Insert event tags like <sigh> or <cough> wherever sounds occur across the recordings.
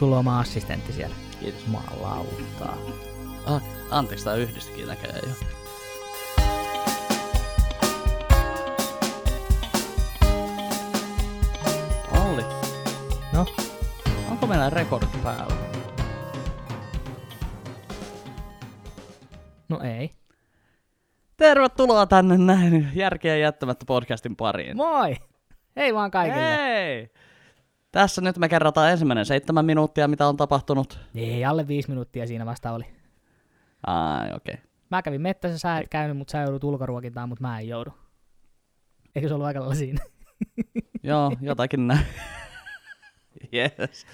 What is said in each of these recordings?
Sulla on oma assistentti siellä. Kiitos. Jumalautaa. Ah, anteeksi, tää yhdistikin näköjään jo. Olli, No, onko meillä rekordit päällä? no ei. Tervetuloa tänne näin järkeä jättämättä podcastin pariin. Moi! Hei vaan kaikille. Hei! Tässä nyt me kerrotaan ensimmäinen seitsemän minuuttia, mitä on tapahtunut. Ei, alle viisi minuuttia siinä vasta oli. Ai, okei. Okay. Mä kävin mettässä, sä et käynyt, mutta sä joudut ulkoruokintaan, mutta mä en joudu. Eikö se ollut aika lailla siinä? <laughs> Joo, jotakin näin. <laughs> yes.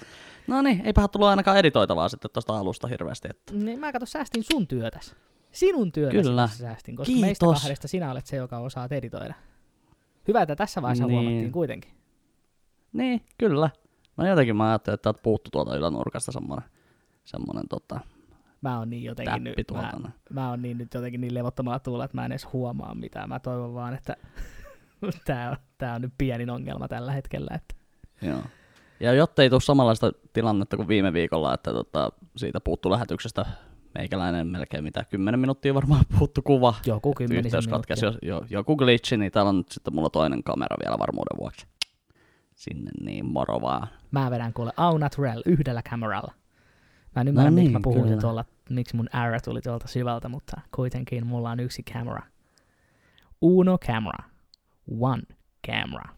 No niin, eipä tullut ainakaan editoitavaa sitten tuosta alusta hirveästi. Että... Niin mä kato, säästin sun työtäs. Sinun työtäsi Kyllä. säästin, koska Kiitos. meistä kahdesta sinä olet se, joka osaa editoida. Hyvä, että tässä vaiheessa Niin. huomattiin kuitenkin. Niin, kyllä. No jotenkin mä ajattelin, että täältä puuttu tuolta ylänurkasta semmonen, semmonen tota, Mä oon niin jotenkin nyt, mä, mä oon niin nyt jotenkin niin levottomalla tuulla, että mä en edes huomaa mitään. Mä toivon vaan, että <laughs> tää on, tää on nyt pienin ongelma tällä hetkellä. Että Joo. Ja jotta ei tule samanlaista tilannetta kuin viime viikolla, että tota, siitä puuttu lähetyksestä meikäläinen melkein mitä 10 minuuttia varmaan puuttu kuva. joku kymmenisen Yhteys katkesi minuuttia. jo, jo, joku glitchi, niin täällä on nyt sitten mulla toinen kamera vielä varmuuden vuoksi. Sinne niin, moro vaan. Mä vedän kuule au naturel yhdellä kameralla. Mä en ymmärrä, No miksi niin, mä puhuin kyllä. tuolla, miksi mun R tuli tuolta syvältä, mutta kuitenkin mulla on yksi kamera. Uno camera. One camera.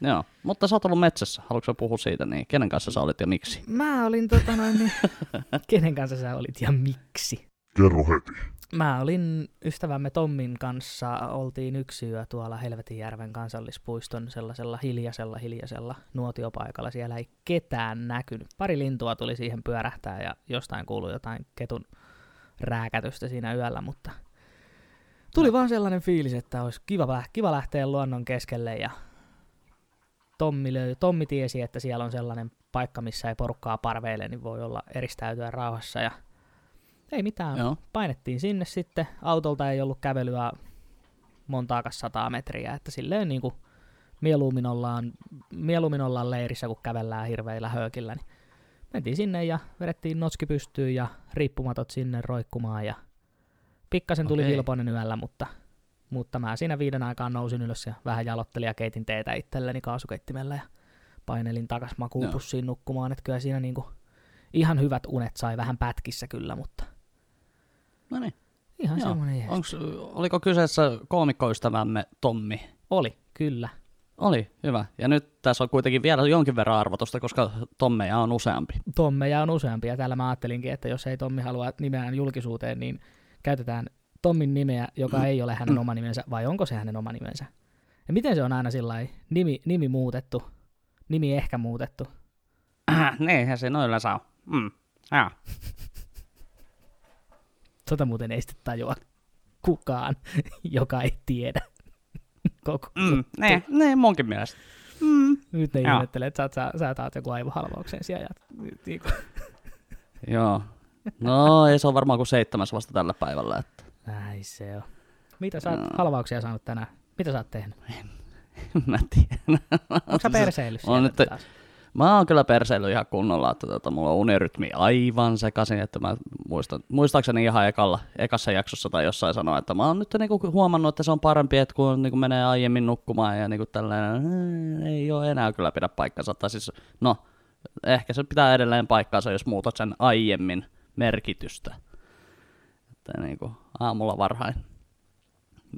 Joo, mutta sä oot ollut metsässä. Haluatko puhua siitä, niin kenen kanssa sä olit ja miksi? Mä olin tota noin, niin, <laughs> kenen kanssa sä olit ja miksi? Kerro heti. Mä olin ystävämme Tommin kanssa, oltiin yksi yö tuolla Helvetinjärven kansallispuiston sellaisella hiljaisella hiljaisella nuotiopaikalla. Siellä ei ketään näkynyt. Pari lintua tuli siihen pyörähtää ja jostain kuului jotain ketun rääkätystä siinä yöllä, mutta tuli vaan sellainen fiilis, että olisi kiva, kiva lähteä luonnon keskelle ja Tommi, löy, Tommi tiesi, että siellä on sellainen paikka, missä ei porukkaa parveile, niin voi olla eristäytyä rauhassa ja ei mitään, Joo. painettiin sinne sitten. Autolta ei ollut kävelyä montaakas sataa metriä, että silleen niin kuin mieluummin ollaan, mieluummin ollaan leirissä, kun kävellään hirveillä höökillä. Niin mentiin sinne ja vedettiin notski pystyyn ja riippumatot sinne roikkumaan ja pikkasen tuli Okei. hilpoinen yöllä, mutta, mutta mä siinä viiden aikaan nousin ylös ja vähän jalottelin ja keitin teetä itselleni kaasukeittimellä ja painelin takas makuupussiin nukkumaan, että kyllä siinä niinku ihan hyvät unet sai vähän pätkissä kyllä, mutta No niin. ihan Joo. semmoinen. Onks, oliko kyseessä koomikkoystävämme Tommi? Oli, kyllä. Oli, hyvä. Ja nyt tässä on kuitenkin vielä jonkin verran arvotusta, koska Tommeja on useampi. Tommeja on useampia. Täällä mä ajattelinkin, että jos ei Tommi halua nimeään julkisuuteen, niin käytetään Tommin nimeä, joka ei ole hänen oma nimensä, vai onko se hänen oma nimensä? Ja miten se on aina sillä nimi, nimi muutettu, nimi ehkä muutettu? Äh, <clears throat> niinhän se noilla saa. Mm. Ja. Tota muuten ei sitten tajua kukaan, <laughs> joka ei tiedä <laughs> koko. Mm. Ne, ne munkin mielestä. Mm. Nyt ne ihmettelee, että sä, sä, sä taat joku aivohalvauksen siellä. Ja, niinku, <laughs> Joo. No, ei se on varmaan kuin seitsemäs vasta tällä päivällä. Että. näin se on. Mitä sä oot Joo. halvauksia saanut tänään? Mitä sä oot tehnyt? Mä tiedän. Onko sä perseillyt on nyt- taas? Mä oon kyllä perseillyt ihan kunnolla, että tota, mulla on unirytmi aivan sekaisin, että mä muistan, muistaakseni ihan ekalla, ekassa jaksossa tai jossain sanoa, että mä oon nyt niinku huomannut, että se on parempi, että kun niinku menee aiemmin nukkumaan ja niinku tällainen, "Mm, ei ole enää kyllä pidä paikkansa. Tai siis, no, ehkä se pitää edelleen paikkaansa, jos muutat sen aiemmin merkitystä. Että niinku aamulla varhain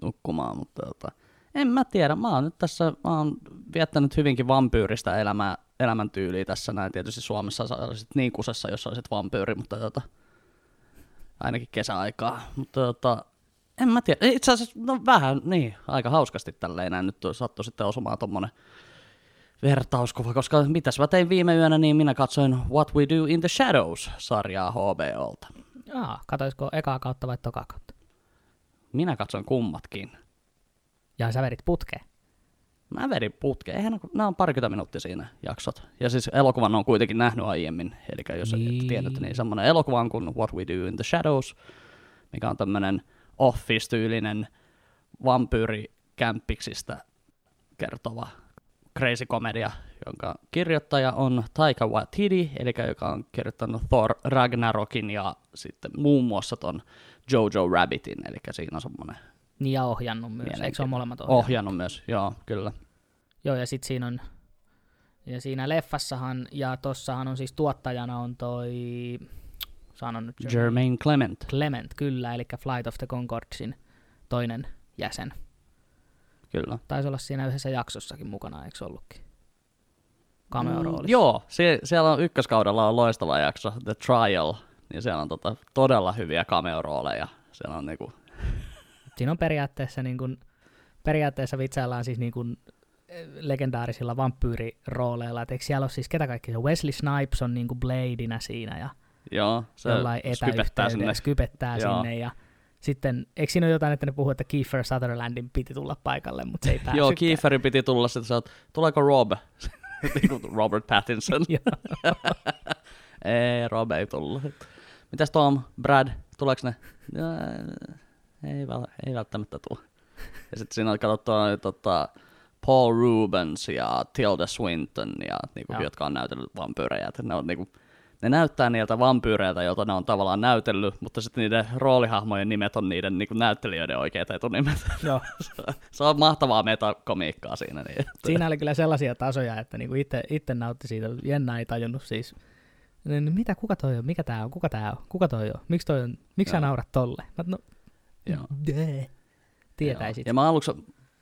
nukkumaan, mutta tota, en mä tiedä, mä oon nyt tässä, mä oon viettänyt hyvinkin vampyyristä elämää, elämäntyyliä tässä näin. Tietysti Suomessa sä olisit niin kusessa, jos olisit vampyyri, mutta tota, ainakin kesäaikaa. Mutta tota, en mä tiedä, itse asiassa no vähän niin, aika hauskasti tälleen näin nyt sattui sitten osumaan tommonen vertauskuva, koska mitäs mä tein viime yönä, niin minä katsoin What We Do in the Shadows-sarjaa HBOlta. Aa, katoisiko ekaa kautta vai tokaa kautta? Minä katsoin kummatkin. Ja sä vedit putkeen. Mä vedin putkeen. Eihän, nämä on parikymmentä minuuttia siinä jaksot. Ja siis elokuvan on kuitenkin nähnyt aiemmin. Eli jos niin. Et tiedät, niin semmoinen elokuva on kuin What We Do in the Shadows, mikä on tämmöinen Office-tyylinen vampyyrikämppiksistä kertova crazy komedia, jonka kirjoittaja on Taika Waititi, eli joka on kirjoittanut Thor Ragnarokin ja sitten muun muassa ton Jojo Rabbitin, eli siinä on semmoinen Niin ja ohjannut myös, eikö se ole molemmat ohjannut? ohjannut myös, joo, kyllä. Joo, ja sitten siinä on, ja siinä leffassahan, ja tossahan on siis tuottajana on toi, sanon nyt Jermaine Jermaine Clement, Clement, kyllä, eli Flight of the Concordsin toinen jäsen. kyllä. Taisi olla siinä yhdessä jaksossakin mukana, eikö se ollutkin? Cameo-roolissa. Mm, joo, sie- siellä on ykköskaudella on loistava jakso, The Trial, niin siellä on tota, todella hyviä cameo-rooleja. Siellä on niinku, Siinä on periaatteessa, niin kuin, periaatteessa vitsaillaan siis niin kuin, eh, legendaarisilla vampyyrirooleilla. Et eikö siellä ole siis ketä kaikki se? Wesley Snipes on niin kuin Bladina siinä ja joo, se jollain skypettää sinne. skypettää Joo. sinne. Ja sitten, eikö siinä ole jotain, että ne puhuu, että Kiefer Sutherlandin piti tulla paikalle, mutta se ei <laughs> päässytkään. Joo, Kieferin piti tulla sitten, sä oot, tuleeko Rob? <laughs> niinku Robert Pattinson. <laughs> Ei, Rob ei tullut. Mitäs Tom, Brad, tuleeko ne? Ja, ei, väl- ei välttämättä tule. Ja sitten siinä on katsottu tota, Paul Rubens ja Tilda Swinton, ja, niinku, Joo. jotka on näytellyt vampyyrejä. Ne, on, niinku, ne näyttää niiltä vampyyreiltä, joita ne on tavallaan näytellyt, mutta sitten niiden roolihahmojen nimet on niiden niinku, näyttelijöiden oikeat etunimet. Joo. <laughs> Se on mahtavaa metakomiikkaa siinä. Niin, että- Siinä oli kyllä sellaisia tasoja, että niinku itse, nautti siitä. Jenna ei tajunnut siis. Niin Mitä, kuka toi on? Mikä tää on? Kuka tää on? Kuka toi on? Miksi toi on? Miksi sä Joo. naurat tolle? Mä, no, Joo. Tietäisit. Joo. Ja mä aluksi,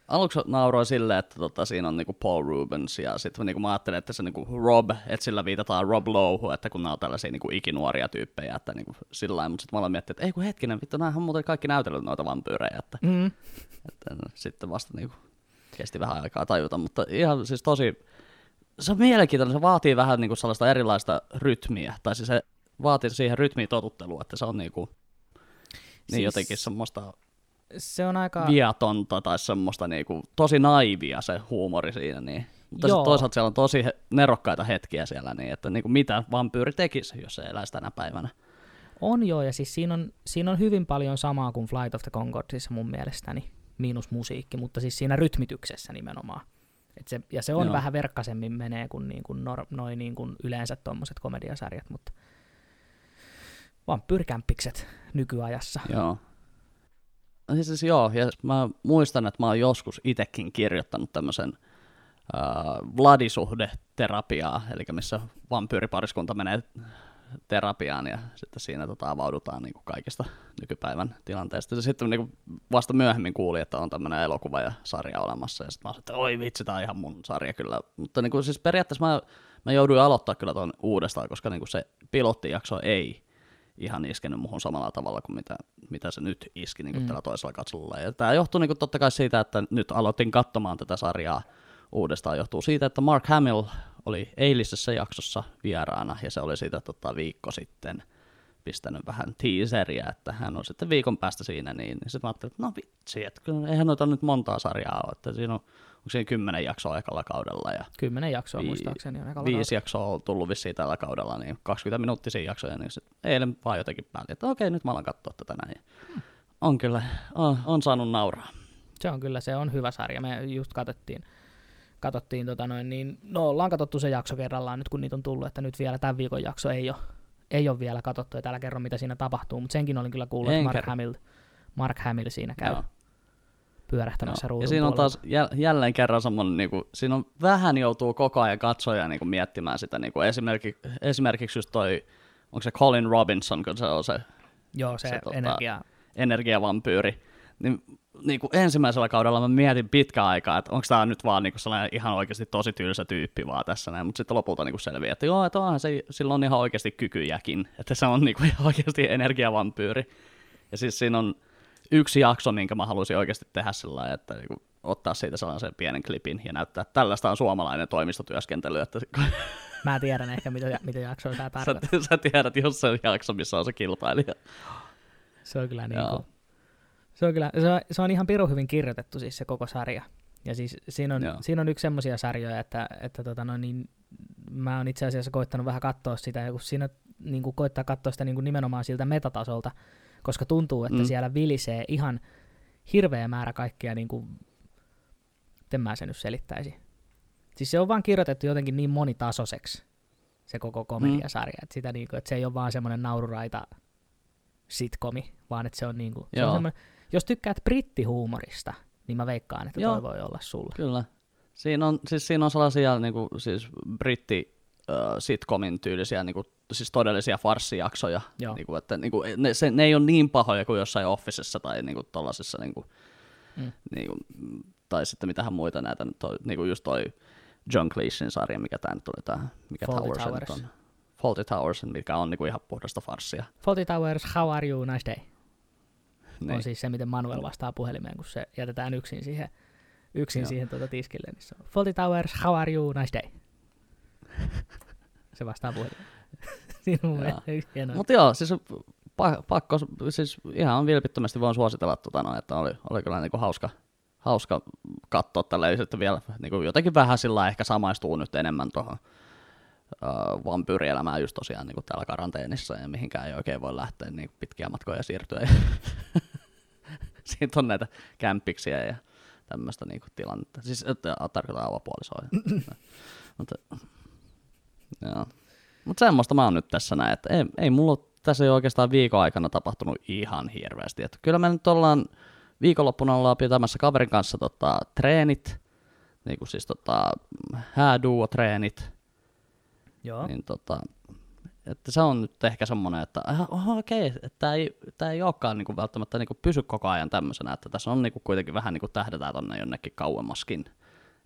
aluksi nauroin silleen, että tota, siinä on niinku Paul Rubens ja sitten niinku mä ajattelin, että se niinku Rob, että sillä viitataan Rob Lowe, että kun nämä on tällaisia niinku ikinuoria tyyppejä, että niinku sillä lailla, mutta sitten mä aloin miettiä, että ei kun hetkinen, vittu, näähän on muuten kaikki näytellyt noita vampyyrejä, että, Mm. että sitten vasta niinku kesti vähän aikaa tajuta, mutta ihan siis tosi, se on mielenkiintoinen, se vaatii vähän niinku sellaista erilaista rytmiä, tai siis se vaatii siihen rytmiin totuttelua, että se on niinku, niin Siis- jotenkin semmoista Se on aika... viatonta tai semmoista niinku, tosi naivia se huumori siinä. Niin. Mutta Joo. toisaalta siellä on tosi nerokkaita hetkiä siellä, niin että niinku, mitä vampyyri tekisi, jos se eläisi tänä päivänä. On joo, ja siis siinä on, siinä on hyvin paljon samaa kuin Flight of the Concordsissa mun mielestäni, miinus musiikki, mutta siis siinä rytmityksessä nimenomaan. Et se, ja se on Joo. vähän verkkaisemmin menee kuin, niin kuin nor, noin niin kuin yleensä tuommoiset komediasarjat, mutta vampyyrkämppikset nykyajassa. Joo. No Siis, siis joo, ja mä muistan, että mä oon joskus itekin kirjoittanut tämmöisen äh, Vladisuhde-terapiaa, eli missä vampyyripariskunta menee terapiaan ja sitten siinä tota, avaudutaan niin kuin kaikista nykypäivän tilanteista. Ja sitten niin kuin vasta myöhemmin kuulin, että on tämmöinen elokuva ja sarja olemassa ja sitten mä että oi vitsi, tämä on ihan mun sarja kyllä. Mutta niin kuin, siis periaatteessa mä, mä jouduin aloittaa kyllä tuon uudestaan, koska niin kuin se pilottijakso ei ihan iskenyt muhun samalla tavalla kuin mitä, mitä se nyt iski niin kuin Mm. tällä toisella katselulla. Ja tämä johtuu niin kuin totta kai siitä, että nyt aloitin katsomaan tätä sarjaa uudestaan. Johtuu siitä, että Mark Hamill oli eilisessä jaksossa vieraana ja se oli siitä tota, viikko sitten pistänyt vähän teaseria, että hän on sitten viikon päästä siinä, niin, niin sitten mä ajattelin, että no vitsi, että kyllä eihän noita nyt montaa sarjaa ole, että siinä on, onko siinä kymmenen jaksoa ekalla kaudella ja Kymmenen jaksoa Vi- muistaakseni on ekalla viisi jaksoa on tullut vissiin tällä kaudella, niin 20 minuuttisia jaksoja, niin sit eilen vaan jotenkin päätin, että okei, nyt mä alan katsoa tätä näin. On kyllä, on, on saanut nauraa. Se on kyllä, se on hyvä sarja. Me just katsottiin, katsottiin tota noin, niin, no ollaan katsottu se jakso kerrallaan nyt kun niitä on tullut, että nyt vielä tämän viikon jakso ei ole, ei ole vielä katsottu, ja täällä kerro mitä siinä tapahtuu, mutta senkin olin kyllä kuullut, En että Mark. Hamill, Mark Hamill siinä käy. Pyörähtämässä Joo. ruudun Ja siinä on puolella. taas jäl- jälleen kerran semmoinen, niin kuin, siinä on vähän joutuu koko ajan katsoja niin kuin miettimään sitä, niin kuin esimerkiksi, esimerkiksi just toi, onko se Colin Robinson, kun se on se Joo, se, se, tota, energia, energiavampyyri, niin, niin kuin ensimmäisellä kaudella mä mietin pitkään aikaa, että onko tämä nyt vaan niin kuin sellainen ihan oikeasti tosi tylsä tyyppi vaan tässä näin, mutta sitten lopulta niin kuin selviää, että joo, että onhan se, sillä on ihan oikeasti kykyjäkin, että se on niin kuin <laughs> ihan oikeasti energiavampyyri. Ja siis siinä on yksi jakso, minkä mä haluaisin oikeasti tehdä sillä lailla, että niin ottaa siitä sellaisen pienen klipin ja näyttää, että tällaista on suomalainen toimistotyöskentely, että <laughs> mä tiedän ehkä mitä, mitä jaksoa sä sä, tarkoitat. sä tiedät jossain jakso, missä on se kilpailija. Se on kyllä niin kuin, se on, kyllä, se on, se on ihan pirun hyvin kirjoitettu siis se koko sarja. Ja siis siinä on, Joo. siinä on yksi semmoisia sarjoja, että, että tota no, niin, mä oon itse asiassa koittanut vähän katsoa sitä, ja kun siinä niin kuin koittaa katsoa sitä niin kuin nimenomaan siltä metatasolta, koska tuntuu, että mm. Siellä vilisee ihan hirveä määrä kaikkia, niin kuin, miten mä sen nyt selittäisin. Siis se on vaan kirjoitettu jotenkin niin monitasoiseksi, se koko komediasarja, mm. että, sitä niinku, että se ei ole vaan semmoinen naururaita sitkomi, vaan että se on, niinku, se on semmoinen, jos tykkäät brittihuumorista, niin mä veikkaan, että Joo. toi voi olla sulla. Kyllä. Siinä on, siis siinä on sellaisia niinku, siis britti sitcomin tyylisiä, niinku, siis todellisia farssijaksoja. Niinku, että, niinku, ne, se, ne ei ole niin pahoja kuin jossain Officessa tai niinku, tollasessa, niinku, mm. niinku, tai sitten mitähän muita näitä, toi, niinku just toi John Cleesein sarja, mikä tämä nyt oli, tää, mikä Towers, Towers. on. Fawlty Towers, mikä on niinku ihan puhdasta farssia. Fawlty Towers, how are you, nice day. Niin. On siis se, miten Manuel vastaa puhelimeen, kun se jätetään yksin siihen, yksin siihen tuota tiskille. Niin se on, Fawlty Towers, how are you, nice day. Se vastaa puhelimeen. <laughs> Siinä on. Mutta joo, siis pakko, siis ihan vilpittömästi voin suositella, tuota, no, että oli, oli kyllä niinku hauska, hauska katsoa tällä että vielä niinku jotenkin vähän sillä ehkä samaistuu nyt enemmän tuohon uh, vampyyrielämään just tosiaan niin täällä karanteenissa ja mihinkään ei oikein voi lähteä niin pitkiä matkoja siirtyä. <laughs> Siitä on näitä kämpiksiä ja tämmöistä niin tilannetta. Siis että, tarkoittaa avopuolisoa. <laughs> Mutta joo. Mut semmoista mä oon nyt tässä näin, että ei, ei mulla tässä ei oikeastaan viikon aikana tapahtunut ihan hirveästi. Että kyllä me nyt ollaan, viikonloppuna ollaan pitämässä kaverin kanssa tota, treenit, niin kuin siis tota, hääduo-treenit, Joo. Niin tota, että se on nyt ehkä semmoinen, että oh, okei, okay, että tämä ei, tää ei olekaan niinku välttämättä niinku pysy koko ajan tämmöisenä, että tässä on niinku kuitenkin vähän niinku tähdetään tonne jonnekin kauemmaskin.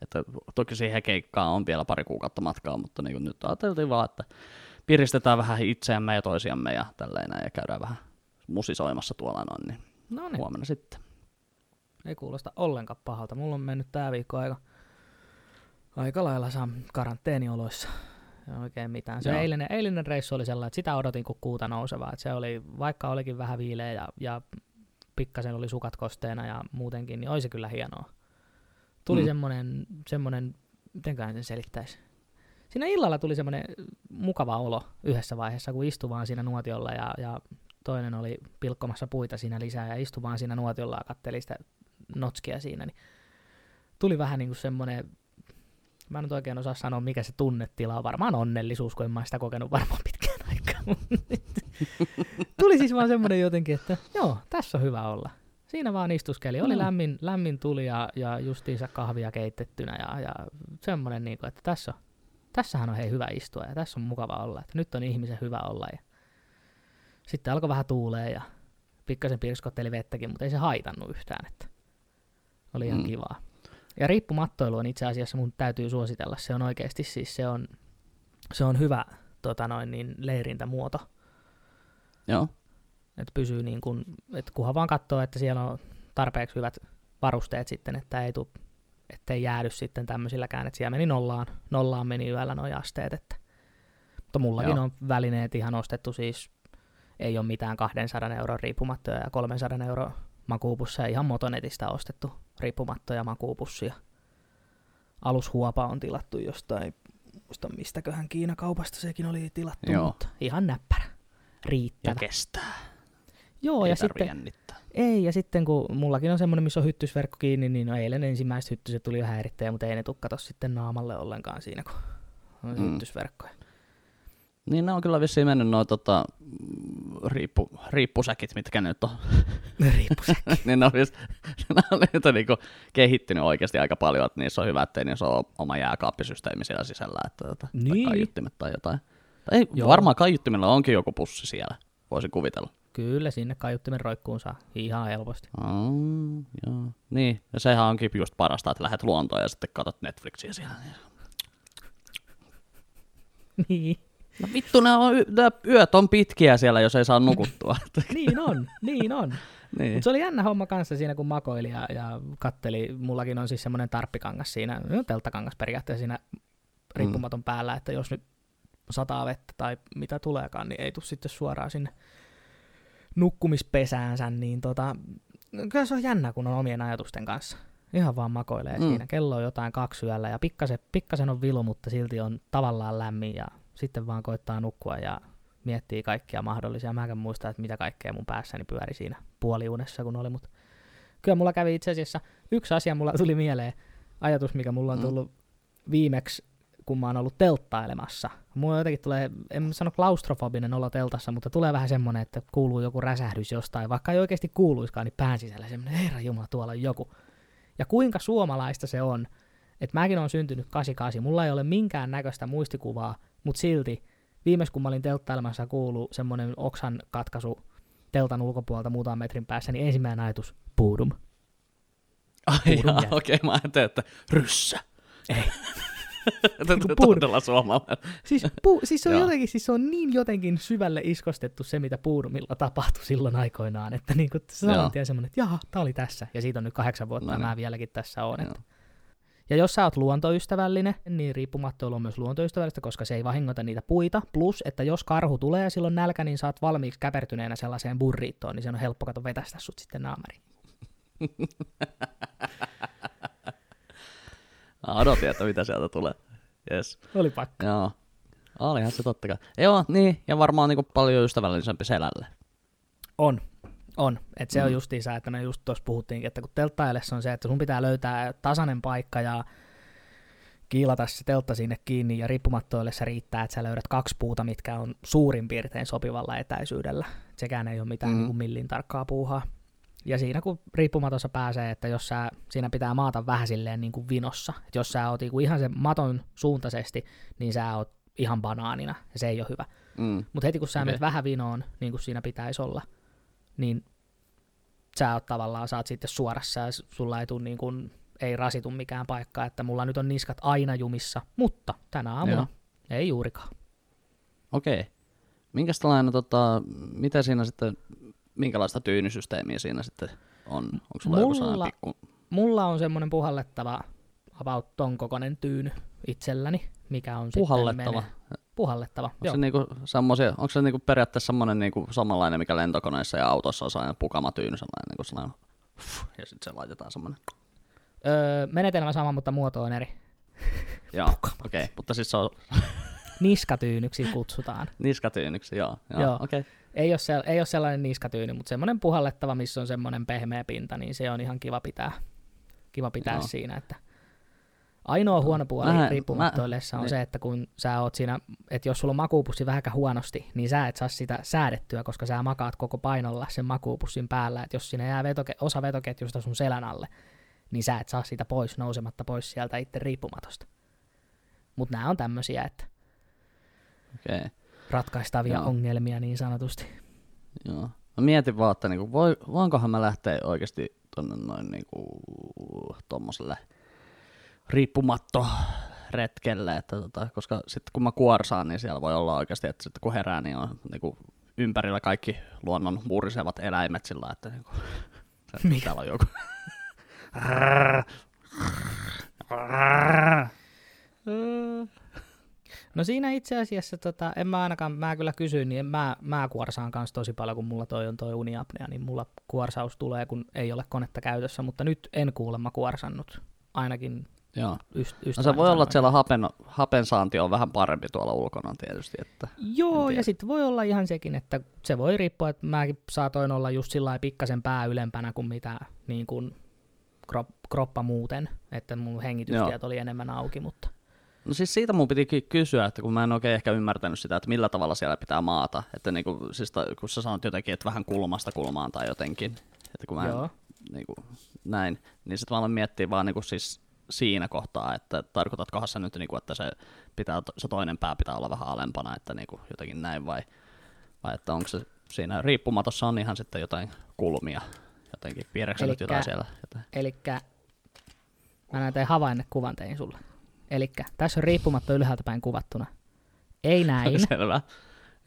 Että toki siihen keikkaan on vielä pari kuukautta matkaa, mutta niinku nyt ajateltiin vaan, että piristetään vähän itseämme ja toisiamme ja tälleen ja käydään vähän musisoimassa tuolla noin, niin Noniin. huomenna sitten. Ei kuulosta ollenkaan pahalta. Mulla on mennyt tää viikko aika, aika lailla saa karanteenioloissa oikein mitään. Se eilinen, eilinen reissu oli sellainen, että sitä odotin kuin kuuta nousevaa. Että se oli, vaikka olikin vähän viileä ja, ja pikkasen oli sukat kosteena ja muutenkin, niin oli se kyllä hienoa. Tuli mm. semmoinen, semmoinen, mitenköhän sen selittäisi? Siinä illalla tuli semmoinen mukava olo yhdessä vaiheessa, kun istui vaan siinä nuotiolla ja, ja toinen oli pilkkomassa puita siinä lisää ja istui vaan siinä nuotiolla ja katteli sitä notskia siinä, niin tuli vähän niin kuin semmoinen Mä en nyt oikein osaa sanoa, mikä se tunnetila on. Varmaan onnellisuus, kun en mä sitä kokenut varmaan pitkään <laughs> aikaa. Tuli siis vaan semmoinen jotenkin, että joo, tässä on hyvä olla. Siinä vaan istuskeli. Oli mm. lämmin, lämmin tuli ja, ja justiinsa kahvia keitettynä ja, ja semmoinen, niin kuin, että tässä on, tässähän on hei hyvä istua ja tässä on mukava olla. Että nyt on ihmisen hyvä olla. Ja sitten alkoi vähän tuulee ja pikkasen pirskotteli vettäkin, mutta ei se haitannut yhtään. Että oli ihan mm. kivaa. Ja riippumattoilu on itse asiassa mun täytyy suositella. Se on oikeasti siis se on, se on hyvä tota noin, niin, leirintämuoto. Joo. Että pysyy niin kuin, että kunhan vaan katsoo, että siellä on tarpeeksi hyvät varusteet sitten, että ei tuu, ettei jäädy sitten tämmöisilläkään, että siellä meni nollaan, nollaan meni yöllä nuo asteet, että mutta mullakin Joo. on välineet ihan ostettu siis, ei ole mitään 200 euron riippumattoja ja 300 euroa makuupusseja ihan Motonetista ostettu riippumattoja makuupussia. Alushuopa on tilattu jostain, muista mistäköhän Kiinakaupasta sekin oli tilattu, Joo. mutta ihan näppärä. Riittävä. Ja kestää. Joo, ei ja sitten, jännittää. ei, ja sitten kun mullakin on semmoinen, missä on hyttysverkko kiinni, niin no eilen ensimmäiset hyttyset tuli jo häirittäjä, mutta ei ne tukkato sitten naamalle ollenkaan siinä, kun on mm. hyttysverkkoja. Niin ne on kyllä vissiin mennyt noin tota, riippu, riippusäkit, mitkä nyt on. <laughs> riippusäkit. <laughs> niin ne on, just, <laughs> ne on niitä niinku kehittynyt oikeasti aika paljon, että niissä on hyvä, ettei niissä ole oma jääkaappisysteemi siellä sisällä, että, tota, niin. tai kaiuttimet tai jotain. Tai ei, varmaan kaiuttimella onkin joku pussi siellä, voisin kuvitella. Kyllä, sinne kaiuttimen roikkuun saa ihan helposti. Mm, joo. Niin, ja sehän onkin just parasta, että lähdet luontoon ja sitten katsot Netflixiä siellä. <laughs> niin. No vittu, ne on, ne yöt on pitkiä siellä, jos ei saa nukuttua. <laughs> niin on, niin on. <laughs> niin. Mut se oli jännä homma kanssa siinä, kun makoili ja, ja katteli. Mullakin on siis semmoinen tarppikangas siinä, no, telttakangas periaatteessa siinä riippumaton mm. päällä, että jos nyt sataa vettä tai mitä tuleekaan, niin ei tule sitten suoraan sinne nukkumispesäänsä, niin tota, kyllä se on jännä, kun on omien ajatusten kanssa. Ihan vaan makoilee mm. siinä. Kello on jotain kaksi yöllä ja pikkasen, pikkasen on vilu, mutta silti on tavallaan lämmin ja sitten vaan koittaa nukkua ja miettii kaikkia mahdollisia. Mä en muista, että mitä kaikkea mun päässäni pyöri siinä puoliunessa, kun oli, mutta kyllä mulla kävi itse asiassa yksi asia, mulla tuli mieleen, ajatus, mikä mulla on mm. tullut mm. viimeksi, kun mä oon ollut telttailemassa. Mulla jotenkin tulee, en sano klaustrofobinen olo teltassa, mutta tulee vähän semmoinen, että kuuluu joku räsähdys jostain, vaikka ei oikeasti kuuluiskaan, niin pään sisällä semmoinen, herra jumala, tuolla on joku. Ja kuinka suomalaista se on, että mäkin on syntynyt 88, mulla ei ole minkään näköistä muistikuvaa, mutta silti viimeis kun mä olin telttailemassa kuuluu semmoinen oksan katkaisu teltan ulkopuolelta muutaman metrin päässä, niin ensimmäinen ajatus, puudum. Ai okei, mä ajattelin, että ryssä. Ei. <laughs> On puudun. todella suomalainen. Siis, pu, siis, se on jotenkin, siis se on niin jotenkin syvälle iskostettu se, mitä puudumilla tapahtui silloin aikoinaan, että niin kuin, saman tien semmoinen, että jaha, tää oli tässä, ja siitä on nyt kahdeksan vuotta, No ja niin. mä vieläkin tässä oon. Joo. Että. Ja jos sä oot luontoystävällinen, niin riippumattoilu on myös luontoystävällistä, koska se ei vahingoita niitä puita. Plus, että jos karhu tulee ja silloin nälkä, niin saat valmiiksi käpertyneenä sellaiseen burriittoon, niin se on helppo kato vetästä sut sitten naamariin. <laughs> Odotin, että mitä sieltä tulee. Yes. Oli pakko. Joo. Olihan se totta kai. Joo, niin, ja varmaan niinku paljon ystävällisempi selälle. On. On. Et se mm. on justiinsa, että me just tuossa puhuttiinkin, että kun telttailessa on se, että sun pitää löytää tasainen paikka ja kiilata se teltta sinne kiinni ja riippumattoille se riittää, että sä löydät kaksi puuta, mitkä on suurin piirtein sopivalla etäisyydellä. Sekään ei ole mitään Mm. mm. niin millin tarkkaa puuhaa. Ja siinä kun riippumatossa pääsee, että jos sä, siinä pitää maata vähän silleen niin kuin vinossa. Et jos sä oot niinku ihan sen maton suuntaisesti, niin sä oot ihan banaanina ja se ei ole hyvä. Mm. Mutta heti kun sä okay. menet vähän vinoon, niin kuin siinä pitäisi olla, niin sä oot tavallaan, saat sitten suorassa ja sulla ei, tuu niin kuin, ei rasitu mikään paikka, että mulla nyt on niskat aina jumissa, mutta tänä aamuna Joo. ei juurikaan. Okei. Minkäs tällainen, tota, mitä siinä sitten, minkälaista tyynysysteemiä siinä sitten on? Onko sulla joku Mulla- sellainen pikku... Mulla on semmoinen puhallettava about ton kokoinen tyyny itselläni, mikä on Puhallettava? sitten mene- puhallettava, Onko joo. se, niinku semmosia, onko se niinku periaatteessa semmoinen niinku samanlainen, mikä lentokoneissa ja autossa on sellainen pukamatyyny, sellainen, niinku sellainen ja sitten se laitetaan semmoinen. Öö, menetelmä sama, mutta muoto on eri. <laughs> Joo, okei, okay. mutta siis se on Niskatyynyksi kutsutaan. <laughs> niskatyynyksi, joo. Joo, Joo. okei. Okay. Ei ole, sel- ei ole sellainen niskatyyny, mutta semmoinen puhallettava, missä on semmoinen pehmeä pinta, niin se on ihan kiva pitää, kiva pitää Joo. siinä. Että ainoa huono puoli Mä- riippumattoillessa on niin. se, että kun sä oot siinä, että jos sulla on makuupussi vähäkä huonosti, niin sä et saa sitä säädettyä, koska sä makaat koko painolla sen makuupussin päällä. Että jos siinä jää vetoke- osa vetoketjusta sun selän alle, niin sä et saa sitä pois nousematta pois sieltä itse riippumatosta. Mutta nämä on tämmöisiä, että okei. Okay. Ratkaistavia Joo. ongelmia niin sanotusti. Joo. Mä mietin vaan, että niinku, voi, voinkohan mä lähteä oikeasti tonne noin niinku, tommoselle riippumatto retkelle, että tota, koska sitten kun mä kuorsaan, niin siellä voi olla oikeasti, että sitten kun herää, niin on niinku, ympärillä kaikki luonnon murisevat eläimet sillä, että niinku, <laughs> se, Mikä? täällä on joku. <laughs> No siinä itse asiassa, tota, en mä ainakaan, mä kyllä kysyin, niin en mä, mä kuorsaan kanssa tosi paljon, kun mulla toi on toi uniapnea, niin mulla kuorsaus tulee, kun ei ole konetta käytössä, mutta nyt en kuulemma kuorsannut, ainakin Joo. yst- No se voi olla, sanoi. että siellä hapen, hapen saanti on vähän parempi tuolla ulkona tietysti. Että, Joo, ja sitten voi olla ihan sekin, että se voi riippua, että mäkin saatoin olla just sillä pikkasen pää ylempänä kuin mitä niin kuin krop, kroppa muuten, että mun hengitystiet oli enemmän auki, mutta No siis siitä mun pitikin kysyä, että kun mä en oikein ehkä ymmärtänyt sitä, että millä tavalla siellä pitää maata. Että niinku, siis ta, kun sä sanot jotenkin, että vähän kulmasta kulmaan tai jotenkin, että kun mä en, joo. niinku, näin, niin sitten mä aloin miettiä vaan niinku siis siinä kohtaa, että tarkoitatkohan sä nyt, niinku, että se, pitää, se toinen pää pitää olla vähän alempana, että niinku, jotenkin näin vai, vai että onko se siinä riippumatossa on ihan sitten jotain kulmia, jotenkin piirreksä nyt Elikkä- jotain siellä. Että, Elikkä mä näen tein havainnekuvan tein sulle. Elikkä tässä on riippumatta ylhäältä päin kuvattuna. Ei näin, <laughs> Selvä.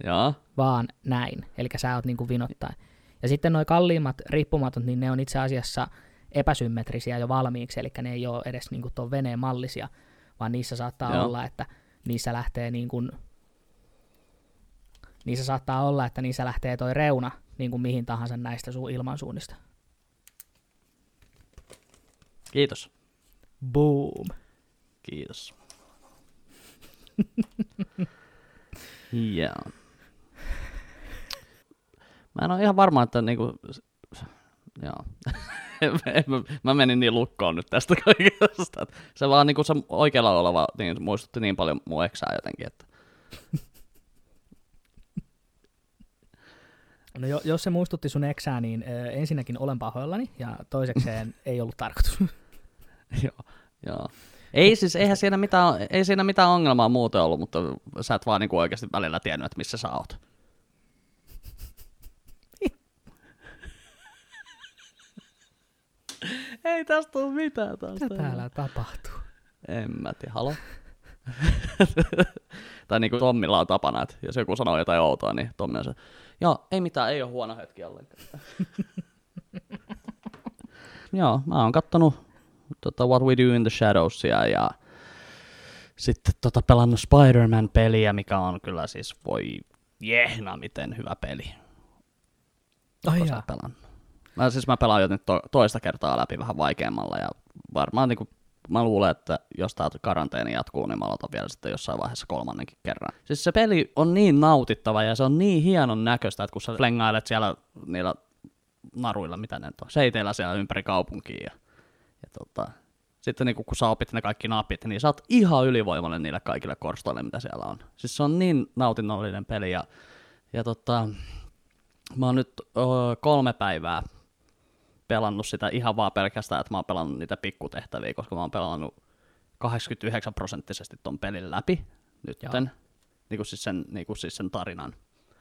Joo. vaan näin. Eli sä oot niinku vinottain. Ja sitten nuo kalliimmat riippumatot, niin ne on itse asiassa epäsymmetrisiä jo valmiiksi, eli ne ei ole edes niinku tuon veneen mallisia, vaan niissä saattaa Joo. olla, että niissä lähtee niin kuin, niissä saattaa olla, että niissä lähtee toi reuna niin kuin mihin tahansa näistä sun ilmansuunnista. Kiitos. Boom. Kiitos. Joo. Mä en ole ihan varma, että niinku... Joo. <laughs> mä, mä menin niin lukkoon nyt tästä <laughs> kaikesta. Se vaan niinku se oikealla oleva niin muistutti niin paljon mun eksää jotenkin, että No jo, jos se muistutti sun eksää, niin ö, ensinnäkin olen pahoillani ja toisekseen <laughs> ei ollut tarkoitus. joo, joo. Ei siis, eihän siinä mitään, ei siinä mitään ongelmaa muuten ollut, mutta sä et vaan niinku oikeasti välillä tiennyt, että missä sä oot. <laughs> ei tästä ole mitään taas. Mitä täällä tapahtuu? En mä tiedä, halo? <laughs> tai niinku Tommilla on tapana, että jos joku sanoo jotain outoa, niin Tommi on se, joo, ei mitään, ei ole huono hetki ollenkaan. <laughs> joo, mä oon kattonut tota, What We Do in the Shadowsia ja sitten tota, pelannut Spider-Man-peliä, mikä on kyllä siis, voi jehna, miten hyvä peli. Ai pelannut? Mä, siis mä pelaan jo nyt to, toista kertaa läpi vähän vaikeammalla ja varmaan niin kuin, mä luulen, että jos tää karanteeni jatkuu, niin mä aloitan vielä sitten jossain vaiheessa kolmannenkin kerran. Siis se peli on niin nautittava ja se on niin hienon näköistä, että kun sä flengailet siellä niillä naruilla, mitä ne on, seiteillä siellä ympäri kaupunkia ja, ja tota, sitten niin kun sä opit ne kaikki napit, niin sä oot ihan ylivoimainen niille kaikille korstoille, mitä siellä on. Siis se on niin nautinnollinen peli ja, ja tota, mä oon nyt ö, kolme päivää pelannut sitä ihan vaan pelkästään, että mä oon pelannut niitä pikkutehtäviä, koska mä oon pelannut 89 prosenttisesti ton pelin läpi nytten, niin kuin siis sen, niin kuin siis sen tarinan.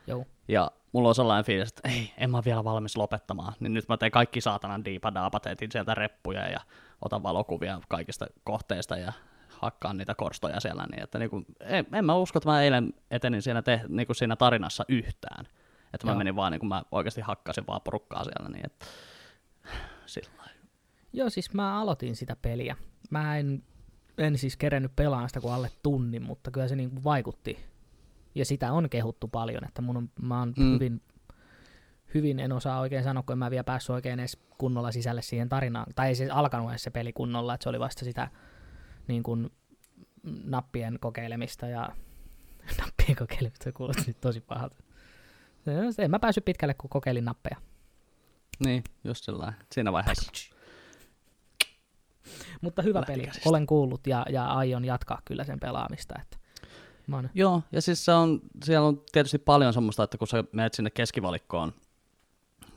Joo. Ja mulla on sellainen fiilis, että ei, en mä vielä valmis lopettamaan. Niin nyt mä teen kaikki saatanan diipadaapat, etin sieltä reppuja ja otan valokuvia kaikista kohteista ja hakkaan niitä korstoja siellä. Niin, että niinku, en, en, mä usko, että mä eilen etenin siinä, te, niinku siinä tarinassa yhtään. Että mä Joo. menin vaan, niin kuin mä oikeasti hakkasin vaan porukkaa siellä. Niin, että, <sighs> sillä. Joo, siis mä aloitin sitä peliä. Mä en, en siis kerennyt pelaamaan sitä kuin alle tunnin, mutta kyllä se niinku vaikutti. Ja sitä on kehuttu paljon, että mun on, mä oon Mm. hyvin, hyvin, en osaa oikein sanoa, kun en mä vielä päässyt oikein edes kunnolla sisälle siihen tarinaan. Tai ei se alkanut edes se peli kunnolla, että se oli vasta sitä niin kuin, nappien kokeilemista ja <laughs> nappien kokeilemista, kuulosti nyt tosi pahalta. En mä päässyt pitkälle, kun kokeilin nappeja. Niin, just sellainen. Siinä vaiheessa. Mutta hyvä Lähti peli, käsistä. olen kuullut ja, ja aion jatkaa kyllä sen pelaamista. Että oon, Joo, ja siis se on, siellä on tietysti paljon semmoista, että kun sä menet sinne keskivalikkoon,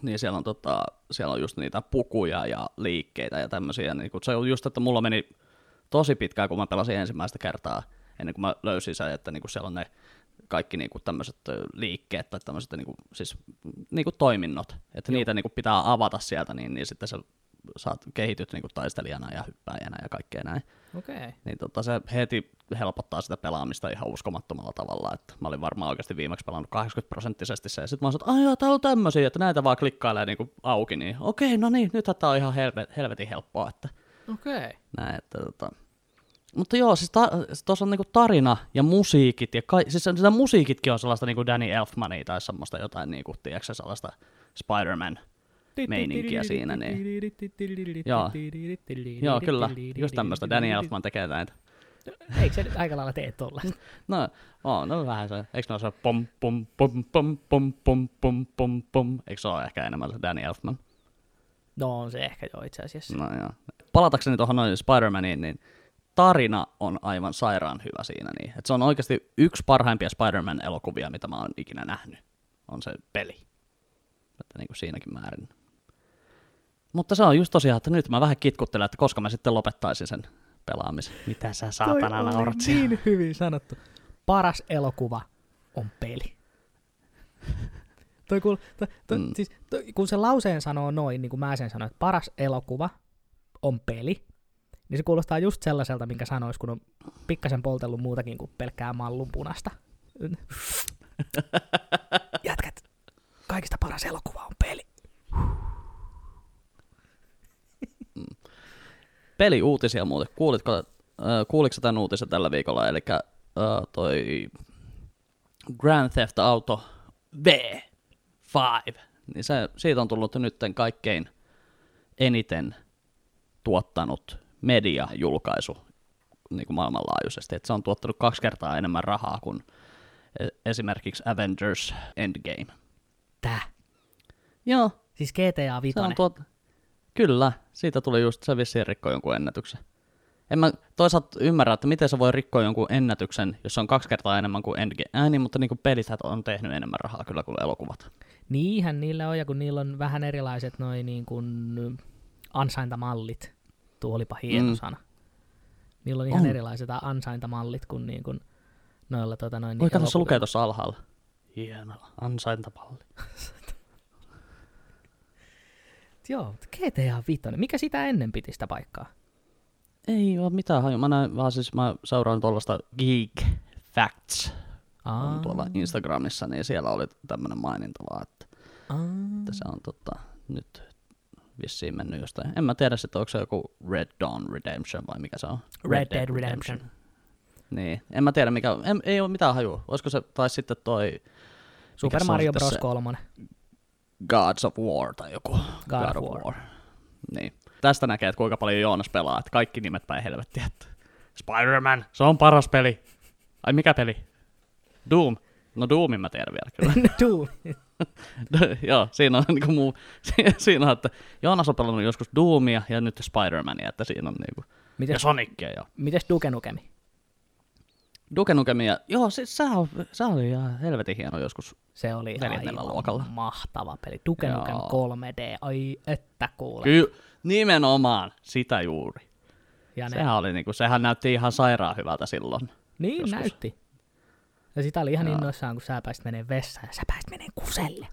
niin siellä on, tota, siellä on just niitä pukuja ja liikkeitä ja tämmöisiä. Niin kun se on just, että mulla meni tosi pitkään, kun mä pelasin ensimmäistä kertaa, ennen kuin mä löysin sen, että niin siellä on ne kaikki niin tämmöiset liikkeet tai tämmöiset niin siis, niin toiminnot, että Joo. niitä niin pitää avata sieltä, niin, niin sitten sä saat kehityt niin taistelijana ja hyppääjänä ja kaikkea näin. Okay. niin tota, se heti helpottaa sitä pelaamista ihan uskomattomalla tavalla. Että mä olin varmaan oikeasti viimeksi pelannut 80 prosenttisesti se, ja sitten mä sanoin, että ai joo, täällä on tämmöisiä, että näitä vaan klikkailee niinku auki, niin okei, no niin, nythän tää on ihan helvet, helvetin helppoa, että Okei. Okay. näin, että tota. Mutta joo, siis ta- tuossa on niinku tarina ja musiikit, ja kai- siis sitä musiikitkin on sellaista niinku Danny Elfmania tai semmoista jotain, niinku, tiedätkö, sellaista Spider-Man meininkiä siinä, niin- Joo. Joo, kyllä, just tämmöistä Danny Elfman tekee näitä. Eikö se nyt aika lailla tee tollaista? No, on, no vähän se. Eikö ne ole se pom pom pom pom pom pom pom pom pom? Eikö se ole ehkä enemmän se Danny Elfman? No on se ehkä jo itse asiassa. No joo. Palatakseni tuohon noin Spider-Maniin, niin tarina on aivan sairaan hyvä siinä. Niin. Et se on oikeasti yksi parhaimpia Spider-Man-elokuvia, mitä mä oon ikinä nähnyt. On se peli. Että niin kuin siinäkin määrin. Mutta se on just tosiaan, että nyt mä vähän kitkuttelen, että koska mä sitten lopettaisin sen pelaamisen. Mitä sä saatana naurat niin hyvin sanottu. Paras elokuva on peli. Toi, kuul, toi, toi, Mm. mm. siis, toi, kun se lauseen sanoo noin, niin kuin mä sen sanoin, että paras elokuva on peli, niin se kuulostaa just sellaiselta, minkä sanois, kun on pikkasen poltellut muutakin kuin pelkkää mallun punasta. <laughs> Jätkät, kaikista paras elokuva on peli. Peliuutisia muuten. Kuulitko, äh, kuuliko sä tämän uutisen tällä viikolla? Eli äh, toi Grand Theft Auto V5. Niin se, siitä on tullut nyt kaikkein eniten tuottanut mediajulkaisu niin kuin maailmanlaajuisesti. Et se on tuottanut kaksi kertaa enemmän rahaa kuin e- esimerkiksi Avengers Endgame. Tää. Joo, Siis GTA se 5. on tuot... Kyllä, siitä tuli just se vissiin rikko jonkun ennätyksen. En mä toisaalta ymmärrä, että miten se voi rikkoa jonkun ennätyksen, jos on kaksi kertaa enemmän kuin Endgame. Ää, niin, mutta niin kuin pelit on tehnyt enemmän rahaa kyllä kuin elokuvat. Niinhän niillä on, ja kun niillä on vähän erilaiset noin niin kuin ansaintamallit. Tuo olipa hieno mm. sana. Niillä on ihan on. erilaiset ansaintamallit kuin, niin kuin noilla tota noin... Oi, kato, se lukee tuossa alhaalla. Hieno, ansaintamalli. <laughs> Joo, GTA 5. Mikä sitä ennen piti sitä paikkaa? Ei ole mitään haju. Mä, näin, vaan siis mä seuraan tuollaista Geek Facts on tuolla Instagramissa, niin siellä oli tämmöinen maininta vaan, että, että se on tota, nyt vissiin mennyt jostain. En mä tiedä sitten, onko se joku Red Dawn Redemption vai mikä se on? Red, Red Dead Redemption. Redemption. Niin, en mä tiedä mikä, en, ei ole mitään hajua. Olisiko se, tai sitten toi... Super Mario Bros. 3. Gods of War tai joku. God, God of War. War. Niin. Tästä näkee, että kuinka paljon Joonas pelaa, että kaikki nimet päin helvettiä. Spider-Man, se on paras peli. Ai mikä peli? Doom. No Doomin mä tiedän vielä kyllä. <laughs> Doom. <laughs> Joo, siinä on niinku muu, <laughs> siinä on, että Joonas on pelannut joskus Doomia ja nyt Spider-Mania, että siinä on niinku, mites, ja Sonicia joo. Mites Duke Nukemi? Duke Nukemia, joo, se, se, se oli ihan helvetin hieno joskus Se oli aivan luokalla. mahtava peli. Duke Nukem 3D, ai että kuule. Kyllä, nimenomaan sitä juuri. Ja ne... sehän, oli niinku, sehän näytti ihan sairaan hyvältä silloin. Niin, joskus. näytti. Ja sitä oli ihan Joo. innoissaan, kun sä pääsit menee vessaan ja sä pääsit menee kuselle.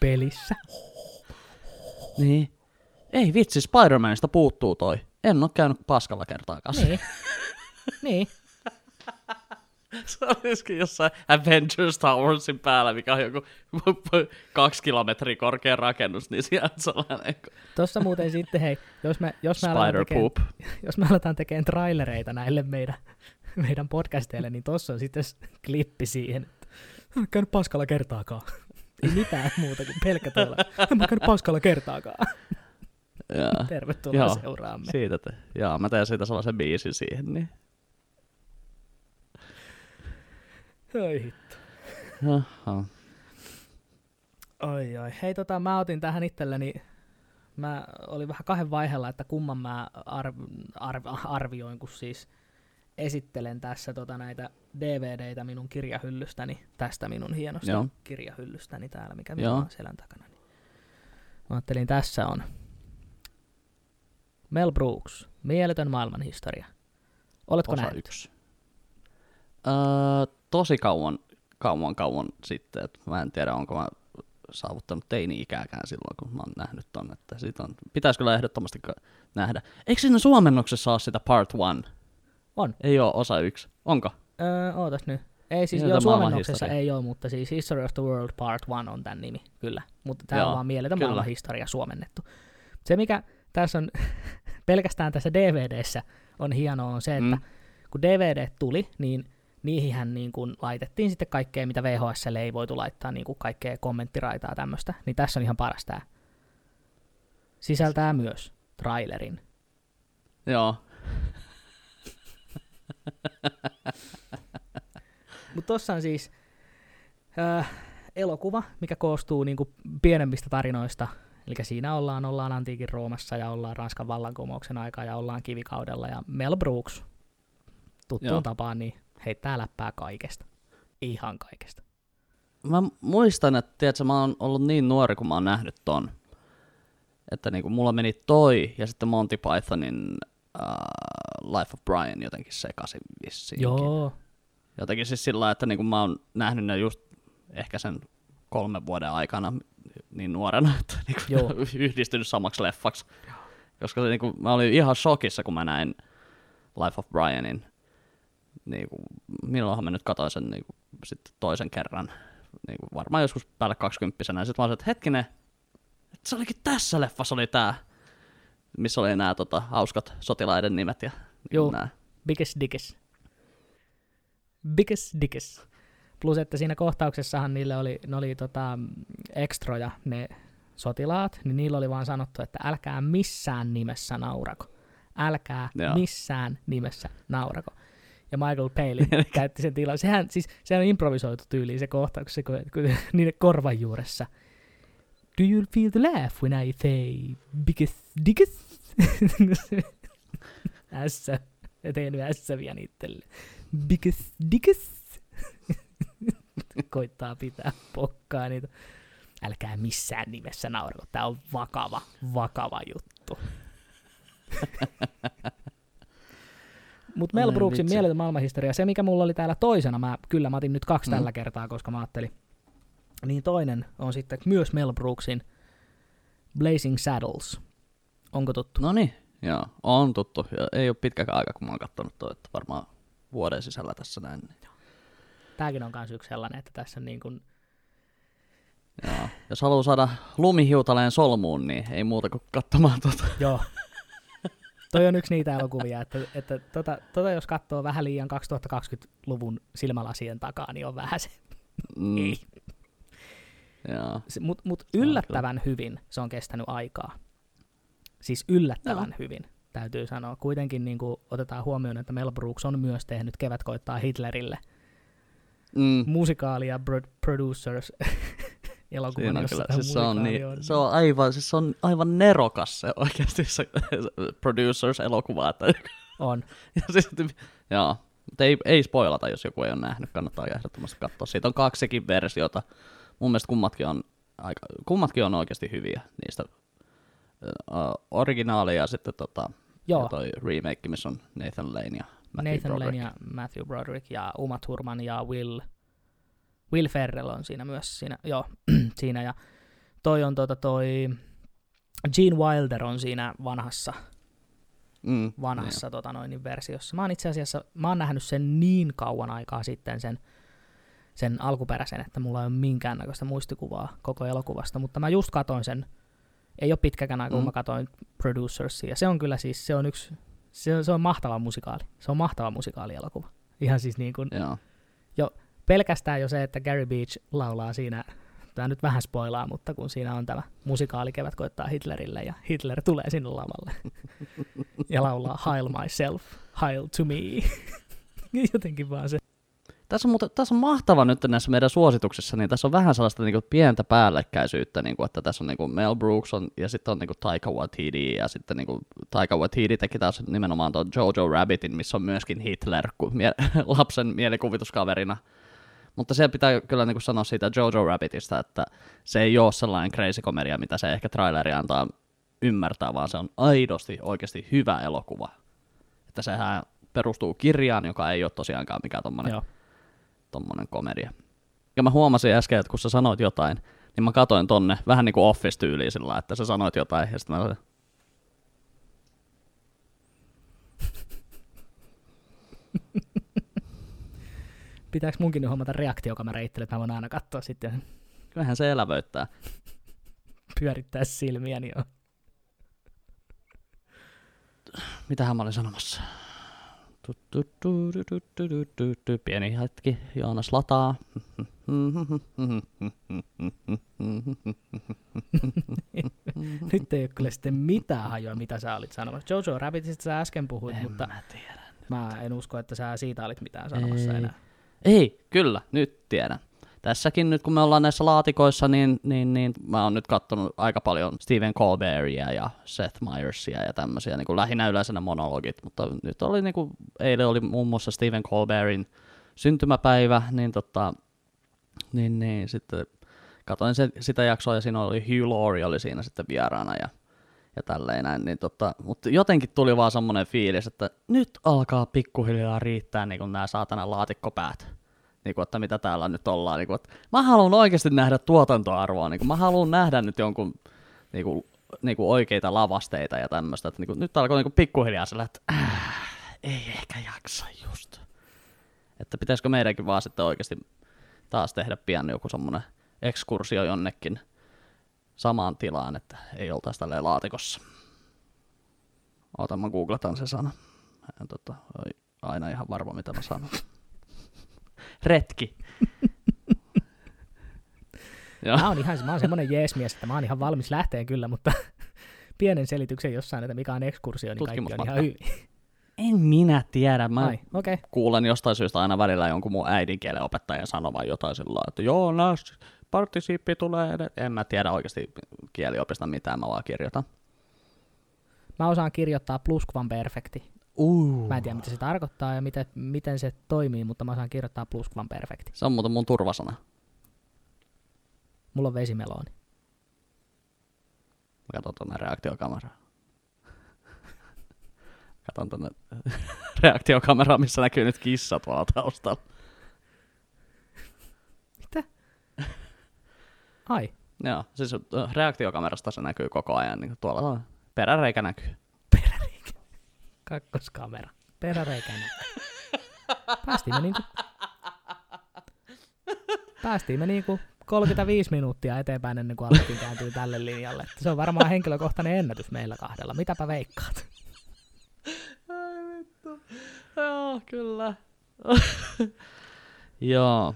Pelissä. Niin. Ei vitsi, Spider-Manista puuttuu toi. En ole käynyt paskalla kertaakaan. Niin. niin. Se olisikin jossain Avengers Towersin päällä, mikä on joku kaksi kilometriä korkea rakennus, niin siellä on sellainen... Tuossa muuten sitten, hei, jos me, jos me, aletaan, tekemään, <laughs> jos me aletaan tekemään trailereita näille meidän meidän podcasteille, niin tossa on sitten klippi siihen, että en käynyt paskalla kertaakaan. Ei mitään muuta kuin pelkkä tuolla. En mä käynyt paskalla kertaakaan. Jaa. Tervetuloa Joo, seuraamme. Siitä te, Joo, mä teen siitä sellaisen biisin siihen, niin... Oi hitto. Jaha. Oi oi. Hei tota, mä otin tähän itselleni, mä olin vähän kahden vaiheella, että kumman mä arv, arv, arvioin, kun siis – esittelen tässä tota näitä DVDitä minun kirjahyllystäni, tästä minun hienosta Joo. kirjahyllystäni täällä, mikä minulla on selän takana. Niin mä ajattelin, tässä on Mel Brooks, Mieletön maailmanhistoria. Oletko Osa nähnyt? Yksi. Öö, tosi kauan, kauan, kauan sitten. Et mä en tiedä, onko mä saavuttanut teini-ikääkään silloin, kun mä oon nähnyt ton. Että sit on, pitäisi kyllä ehdottomasti nähdä. Eikö siinä suomennoksessa ole sitä part one? On. Ei ole osa yksi. Onko? Öö, ootas nyt. Ei siis, joo, suomennoksessa ei ole, mutta siis History of the World Part 1 on tämän nimi, kyllä. Mutta tämä on vaan mieletön maailman historia suomennettu. Se, mikä tässä on <laughs> pelkästään tässä DVDssä on hienoa, on se, että mm. kun DVD tuli, niin niihin niin kun laitettiin sitten kaikkea, mitä VHS ei voitu laittaa, niin kuin kaikkea kommenttiraitaa tämmöistä. Niin tässä on ihan paras tämä. Sisältää myös trailerin. Joo, <laughs> Mutta tossa on siis äh, elokuva, mikä koostuu niinku pienemmistä tarinoista. Eli siinä ollaan, ollaan antiikin Roomassa ja ollaan Ranskan vallankumouksen aikaa ja ollaan kivikaudella. Ja Mel Brooks tuttuun Joo. tapaan niin heittää läppää kaikesta. Ihan kaikesta. Mä muistan, että tiedätkö, mä oon ollut niin nuori, kun mä oon nähnyt ton. Että niinku mulla meni toi ja sitten Monty Pythonin uh, Life of Brian jotenkin sekaisin vissiin. Joo. Jotenkin siis sillä että niin mä oon nähnyt ne just ehkä sen kolmen vuoden aikana niin nuorena, <laughs> että niin Joo. <laughs> yhdistynyt samaksi leffaksi. Koska se, niin kuin, mä olin ihan shokissa, kun mä näin Life of Brianin. Niin kuin, milloinhan mä nyt katsoin sen niin kuin, sitten toisen kerran. Niin kuin, varmaan joskus päälle kaksikymppisenä. Ja sitten mä olin, että hetkinen, että se olikin tässä leffassa oli tää missä oli nämä tota, hauskat sotilaiden nimet ja Joo, nämä. Biggest Dickes. Biggest Dickes. Plus, että siinä kohtauksessahan niille oli, ne oli tota, ekstroja ne sotilaat, niin niillä oli vaan sanottu, että älkää missään nimessä naurako. Älkää Joo. missään nimessä naurako. Ja Michael Palin <laughs> käytti sen tilan. Sehän, siis, sehän on improvisoitu tyyliin se kohtaus, kun, kun <laughs> niiden korvan juuressa – Do you feel the laugh when I say biggest diggest? <laughs> S. Tein S-viä itselle. Biggest diggest. Koittaa pitää pokkaa niitä. Älkää missään nimessä naurako. Tää on vakava, vakava juttu. Mutta Mel Brooksin mieletön maailmanhistoria, se mikä mulla oli täällä toisena, mä, kyllä mä otin nyt kaksi Mm. tällä kertaa, koska mä ajattelin, niin toinen on sitten myös Mel Brooksin Blazing Saddles. Onko tuttu? No niin, joo, on tuttu. Ja ei ole pitkäkään aika, kun mä oon katsonut toi, että varmaan vuoden sisällä tässä näin. Niin. Tääkin on myös yksi sellainen, että tässä niin kuin, Joo. Jos haluaa saada lumihiutaleen solmuun, niin ei muuta kuin katsomaan tota. joo. Toi on yksi niitä elokuvia, että, että tota, tota, jos katsoo vähän liian 2020-luvun silmälasien takaa, niin on vähän se. Mm, Ei. Se- Mut, yllättävän hyvin se on kestänyt aikaa. Siis yllättävän hyvin, täytyy sanoa. Kuitenkin niin kuin otetaan huomioon, että Mel Brooks on myös tehnyt Kevät koittaa Hitlerille Mm. musikaali ja Bro- Producers <laughs> elokuvan, Siinä on kyllä, siis se on, niin, se on aivan, siis se on aivan nerokas se oikeasti se, se producers-elokuva. Että, on. <laughs> ja siis, joo, mutta ei, ei spoilata, jos joku ei ole nähnyt, kannattaa ehdottomasti katsoa. Siitä on kaksikin versiota. Mun mielestä kummatkin on, aika, kummatkin on oikeasti hyviä niistä. Uh, originaali ja sitten tota, Joo, ja toi remake, missä on Nathan Lane ja Matthew Nathan Broderick. Lane ja Matthew Broderick ja Uma Thurman ja Will, Will Ferrell on siinä myös siinä, joo, <clears throat> siinä ja toi on tota toi Gene Wilder on siinä vanhassa, Mm, vanhassa tota noin, niin versiossa. Mä oon itse asiassa, mä oon nähnyt sen niin kauan aikaa sitten sen, sen alkuperäisen, että mulla ei ole minkäännäköistä muistikuvaa koko elokuvasta, mutta mä just katoin sen, ei ole pitkäkään aikaa, kun Mm. mä katoin Producersia, ja se on kyllä siis, se on yksi, se on, se on mahtava musikaali, se on mahtava musikaalielokuva. Ihan siis niin kuin, Joo. Pelkästään jo se, että Gary Beach laulaa siinä, tämä nyt vähän spoilaa, mutta kun siinä on tämä musikaalikevät koittaa Hitlerille ja Hitler tulee sinne lavalle <laughs> ja laulaa Hail myself, Hail to me. <laughs> Jotenkin vaan se. Tässä on, muuten, tässä on mahtava nyt näissä meidän suosituksissa, niin tässä on vähän sellaista niin kuin pientä päällekkäisyyttä, niin kuin, että tässä on niin kuin Mel Brooks on, ja sitten on niin kuin Taika Waititi, ja sitten niin kuin, Taika Waititi teki taas nimenomaan tuon Jojo Rabbitin, missä on myöskin Hitler kun mie- <laughs> lapsen mielikuvituskaverina. Mutta se pitää kyllä niin kuin sanoa siitä Jojo Rabbitista, että se ei ole sellainen crazy komedia, mitä se ehkä traileri antaa ymmärtää, vaan se on aidosti oikeasti hyvä elokuva. Että sehän perustuu kirjaan, joka ei ole tosiaankaan mikään tommonen tommonen komedia. Ja mä huomasin äsken, että kun sä sanoit jotain, niin mä katoin tonne vähän niin kuin Office-tyyliin sillä, että sä sanoit jotain, ja sitten mä pitääkö munkin nyt hommata reaktiokamera itselle, että mä voin aina katsoa sitten. <laughs> Kyllähän se elävöittää. <laughs> Pyörittää silmiä, niin joo. Mitähän mä olin sanomassa? Pieni hetki, Joonas lataa. <laughs> Nyt ei ole kyllä sitten mitään hajoa, mitä sä olit sanomassa. Jojo Rabbitista sä äsken puhuit, en mutta mä, tiedä mä en usko, että sä siitä olit mitään sanomassa ei. enää. Ei, kyllä, nyt tiedän. Tässäkin nyt kun me ollaan näissä laatikoissa, niin, niin, niin mä oon nyt kattonut aika paljon Stephen Colbertia ja Seth Meyersia ja tämmöisiä, niin kuin lähinnä yleensä ne monologit, mutta nyt oli niin kuin, eilen oli muun muassa Stephen Colbertin syntymäpäivä, niin, tota, niin, niin sitten katsoin se, sitä jaksoa ja siinä oli Hugh Laurie oli siinä sitten vieraana ja, ja tälleen näin, niin tota, mutta jotenkin tuli vaan semmoinen fiilis, että nyt alkaa pikkuhiljaa riittää niin nämä saatana laatikkopäät niin kuin, että mitä täällä nyt ollaan. Niin kuin, että mä haluan oikeasti nähdä tuotantoarvoa. Niin kuin, mä haluan nähdä nyt jonkun niin kuin, niin kuin oikeita lavasteita ja tämmöistä. Että, niin kuin, nyt alkoi niin kuin, pikkuhiljaa sillä, että äh, ei ehkä jaksa just. Että pitäisikö meidänkin vaan sitten oikeasti taas tehdä pian joku semmoinen ekskursio jonnekin samaan tilaan, että ei oltaisi tälleen laatikossa. Ota, mä googletan se sana. En tota, aina ihan varma, mitä mä sanon. Retki. <laughs> Joo. Mä oon ihan mä oon semmonen jeesmies, että mä oon ihan valmis lähteen kyllä, mutta <laughs> pienen selityksen jossain, että mikä on ekskursio, niin kaikki on ihan hyvin. <laughs> En minä tiedä. Mä Ai, okei. Okay. kuulen jostain syystä aina välillä jonkun mun äidinkielen opettajan sanovan jotain sillä että joo, nää participi tulee, en mä tiedä oikeasti kieliopista mitään, mä vaan kirjoitan. Mä osaan kirjoittaa plusquamperfecti. Uh. Mä en tiedä, mitä se tarkoittaa ja miten, miten se toimii, mutta mä osaan kirjoittaa plusquamperfecti. Se on muuten mun turvasana. Mulla on vesimeloni. Mä katson tuonne reaktiokameraan. Katon tuonne <laughs> reaktiokameraan, missä näkyy nyt kissa tuolla taustalla. Ai, Joo, siis äh, reaktiokamerasta se näkyy koko ajan, niin tuolla on peräreikä näkyy. peräreikä. Kakkoskamera. Peräreikänä. Päästiin me niinku... Päästiin me niinku 35 minuuttia eteenpäin ennen kuin alettiin kääntyä tälle linjalle. Että se on varmaan henkilökohtainen ennätys meillä kahdella. Mitäpä veikkaat? Ai vittu. Joo, kyllä. <laughs> Joo.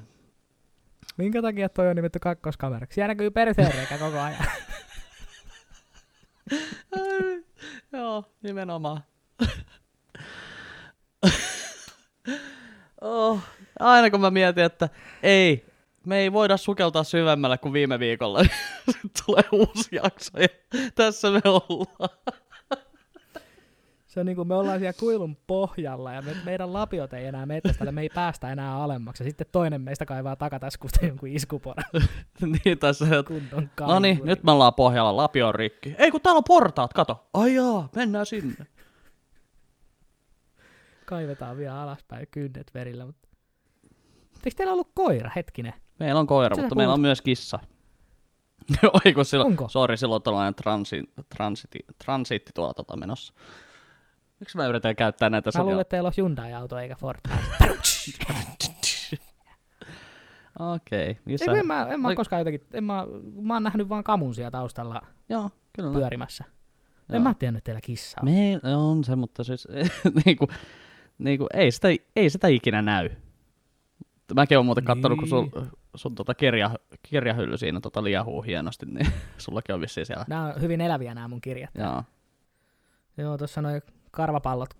Minkä takia toi on nimetty kakkoskameraksi? Siellä näkyy perseereikä koko ajan. <laughs> Joo, nimenomaan. <laughs> oh, aina kun mä mietin, että ei, me ei voida sukeltaa syvemmälle kuin viime viikolla. Sitten <laughs> tulee uusi jakso ja tässä me ollaan. Se on niin kuin me ollaan siellä kuilun pohjalla ja me, meidän lapiot ei enää metsästä, me ei päästä enää alemmaksi. Ja sitten toinen meistä kaivaa takataskusta jonkun iskuporan <laughs> niin tässä, että kunnon no niin, nyt me ollaan pohjalla, lapio on rikki. Ei kun täällä on portaat, kato. Ai jaa, mennään sinne. Kaivetaan vielä alaspäin kynnet verillä. Mutta... Eikö teillä ollut koira? Hetkinen. Meillä on koira, sä mutta meillä on myös kissa. <laughs> Oi kun silloin, Onko? sori, silloin on tällainen transi, transiti, transitti tuolla tota menossa. Miksi mä yritän käyttää näitä Mä luulen, että teillä on Hyundai-auto eikä Ford. Okei, okay, missä? Ei, en mä, en mä Oi- Oi. koskaan jotenkin, en mä, mä oon nähnyt vaan kamun siellä taustalla Joo, kyllä. pyörimässä. Joo. En mä tiennyt, että teillä kissa on. Meillä on se, mutta siis <laughs> niinku, niinku, ei, sitä, ei sitä ikinä näy. Mäkin oon muuten kattonut, kun sun, Niin. sun tota kirja, kirjahylly siinä tota liahuu hienosti, niin <laughs> sullakin on vissiin siellä. Nämä on hyvin eläviä nämä mun kirjat. Joo. Joo, tuossa noin karvapallot,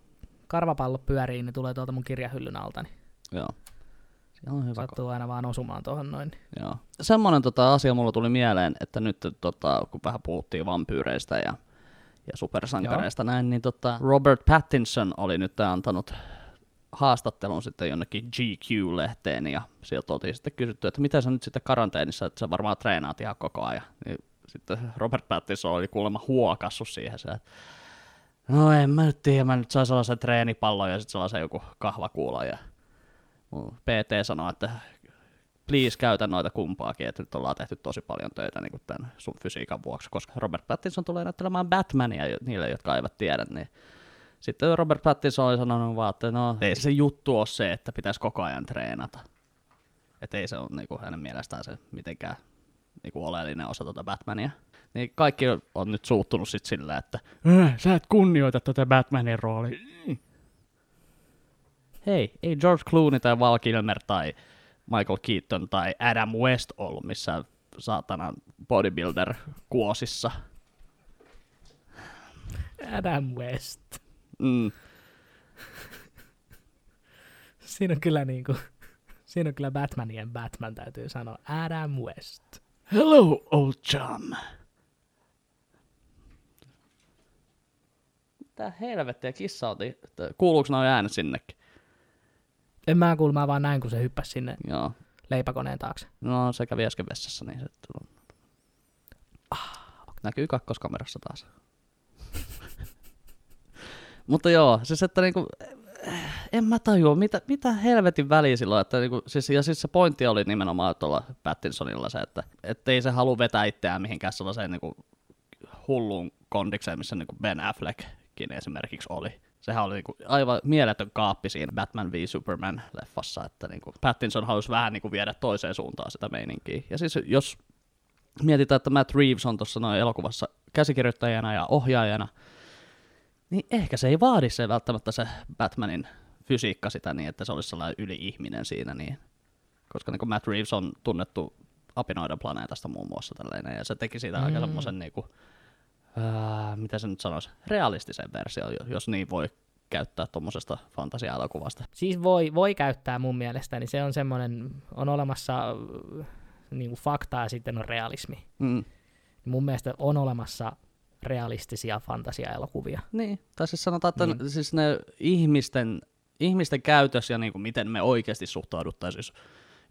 karvapallot pyörii, niin tulee tuolta mun kirjahyllyn alta, niin Joo. Siellä on hyvä sattuu aina vaan osumaan tuohon noin. Joo. Semmoinen tota, asia mulla tuli mieleen, että nyt tota, kun vähän puhuttiin vampyyreistä ja, ja supersankareista näin, niin tota, Robert Pattinson oli nyt antanut haastattelun sitten jonnekin GQ-lehteen ja sieltä oltiin sitten kysytty, että mitä sä nyt sitten karanteenissa, että sä varmaan treenaat ihan koko ajan. Niin sitten Robert Pattinson oli kuulemma huokassut siihen se, että no en mä nyt tiedä, mä nyt sain sellaisen treenipallon ja sitten sellaisen joku kahvakuulan ja mun PT sanoi, että please käytä noita kumpaakin, että nyt ollaan tehty tosi paljon töitä niin tämän sun fysiikan vuoksi, koska Robert Pattinson tulee näyttelemään Batmania niille, jotka eivät tiedä, niin sitten Robert Pattinson oli sanonut vaan, että no ei se juttu ole se, että pitäisi koko ajan treenata. Että ei se ole niin kuin hänen mielestään se mitenkään niin kuin oleellinen osa tuota Batmania. Niin kaikki on nyt suuttunut sitten sillä, että "Äh, sä et kunnioita tätä Batmanin roolia. Mm. Hei, ei George Clooney tai Val Kilmer tai Michael Keaton tai Adam West ollut missään saatanan bodybuilder-kuosissa. Adam West. Mm. Siinä on kyllä niinku, siinä on kyllä Batmanien Batman täytyy sanoa. Adam West. Hello, old chum. Mitä helvettiä kissa oti? Kuuluuko noin äänet sinnekin? En mä kuulu, mä vaan näin, kun se hyppäsi sinne Joo. leipäkoneen taakse. No se kävi äsken vessassa, niin se tuli. Näkyy kakkoskamerassa taas. <laughs> Mutta joo, siis että niinku, en mä tajua, mitä, mitä helvetin väliä silloin, että niinku, siis, ja siis se pointti oli nimenomaan tuolla Pattinsonilla se, että et ei se halua vetää itseään mihinkään sellaiseen niinku hulluun kondikseen, missä niinku Ben Affleckkin esimerkiksi oli. Sehän oli niinku aivan mieletön kaappi siinä Batman v Superman-leffassa, että niinku Pattinson halusi vähän niinku viedä toiseen suuntaan sitä meininkiä. Ja siis jos mietitään, että Matt Reeves on tuossa noin elokuvassa käsikirjoittajana ja ohjaajana, niin ehkä se ei vaadi se välttämättä se Batmanin fysiikka sitä niin, että se olisi sellainen yli-ihminen siinä, niin, koska niin Matt Reeves on tunnettu apinoiden planeetasta muun muassa tällainen, ja se teki siitä mm. aika Mm. semmoisen, niin kuin, ää, mitä se nyt sanoisi, realistisen version, jos niin voi käyttää tuommoisesta fantasia-elokuvasta. Siis voi, voi käyttää mun mielestä, niin se on semmoinen, on olemassa äh, niin kuin faktaa ja sitten on realismi. Mm. Mun mielestä on olemassa realistisia fantasiaelokuvia. Niin, tai siis sanotaan, että Niin. niin. siis ne ihmisten, ihmisten käytös ja niin kuin miten me oikeasti suhtauduttaisiin, jos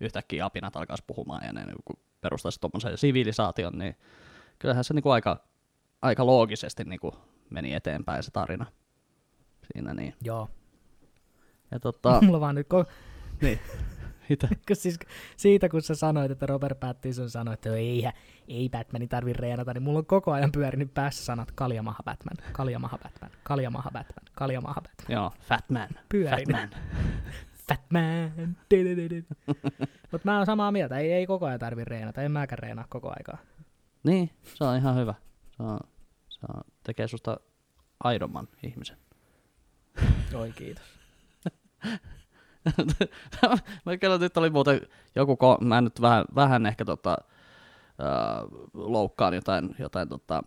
yhtäkkiä apinat alkaisi puhumaan ja ne niin perustaisi tuommoisen sivilisaation, niin kyllähän se niin kuin aika, aika loogisesti niin kuin meni eteenpäin se tarina siinä. Niin. Joo. Ja tota, <laughs> Mulla vaan nyt, ko- <laughs> niin. Mitä? <laughs> siis siitä kun sä sanoit, että Robert Pattinson sanoi, että ei, ei Batmanin tarvi reenata, niin mulla on koko ajan pyörinyt päässä sanat kaljamaha Batman, kaljamaha Batman, kaljamaha Batman, kaljamaha Batman. Joo, Fat Man. Pyörinyt. Fat Man. Fatman. Mutta mä oon samaa mieltä, ei, ei koko ajan tarvi reenata, en mäkään reenaa koko aikaa. Niin, se on ihan hyvä. Se, on, se on, tekee susta aidomman ihmisen. Oi kiitos. <laughs> mä kyllä nyt oli muuten joku, ko- mä nyt vähän, vähän ehkä tota, äh, loukkaan jotain, jotain tota,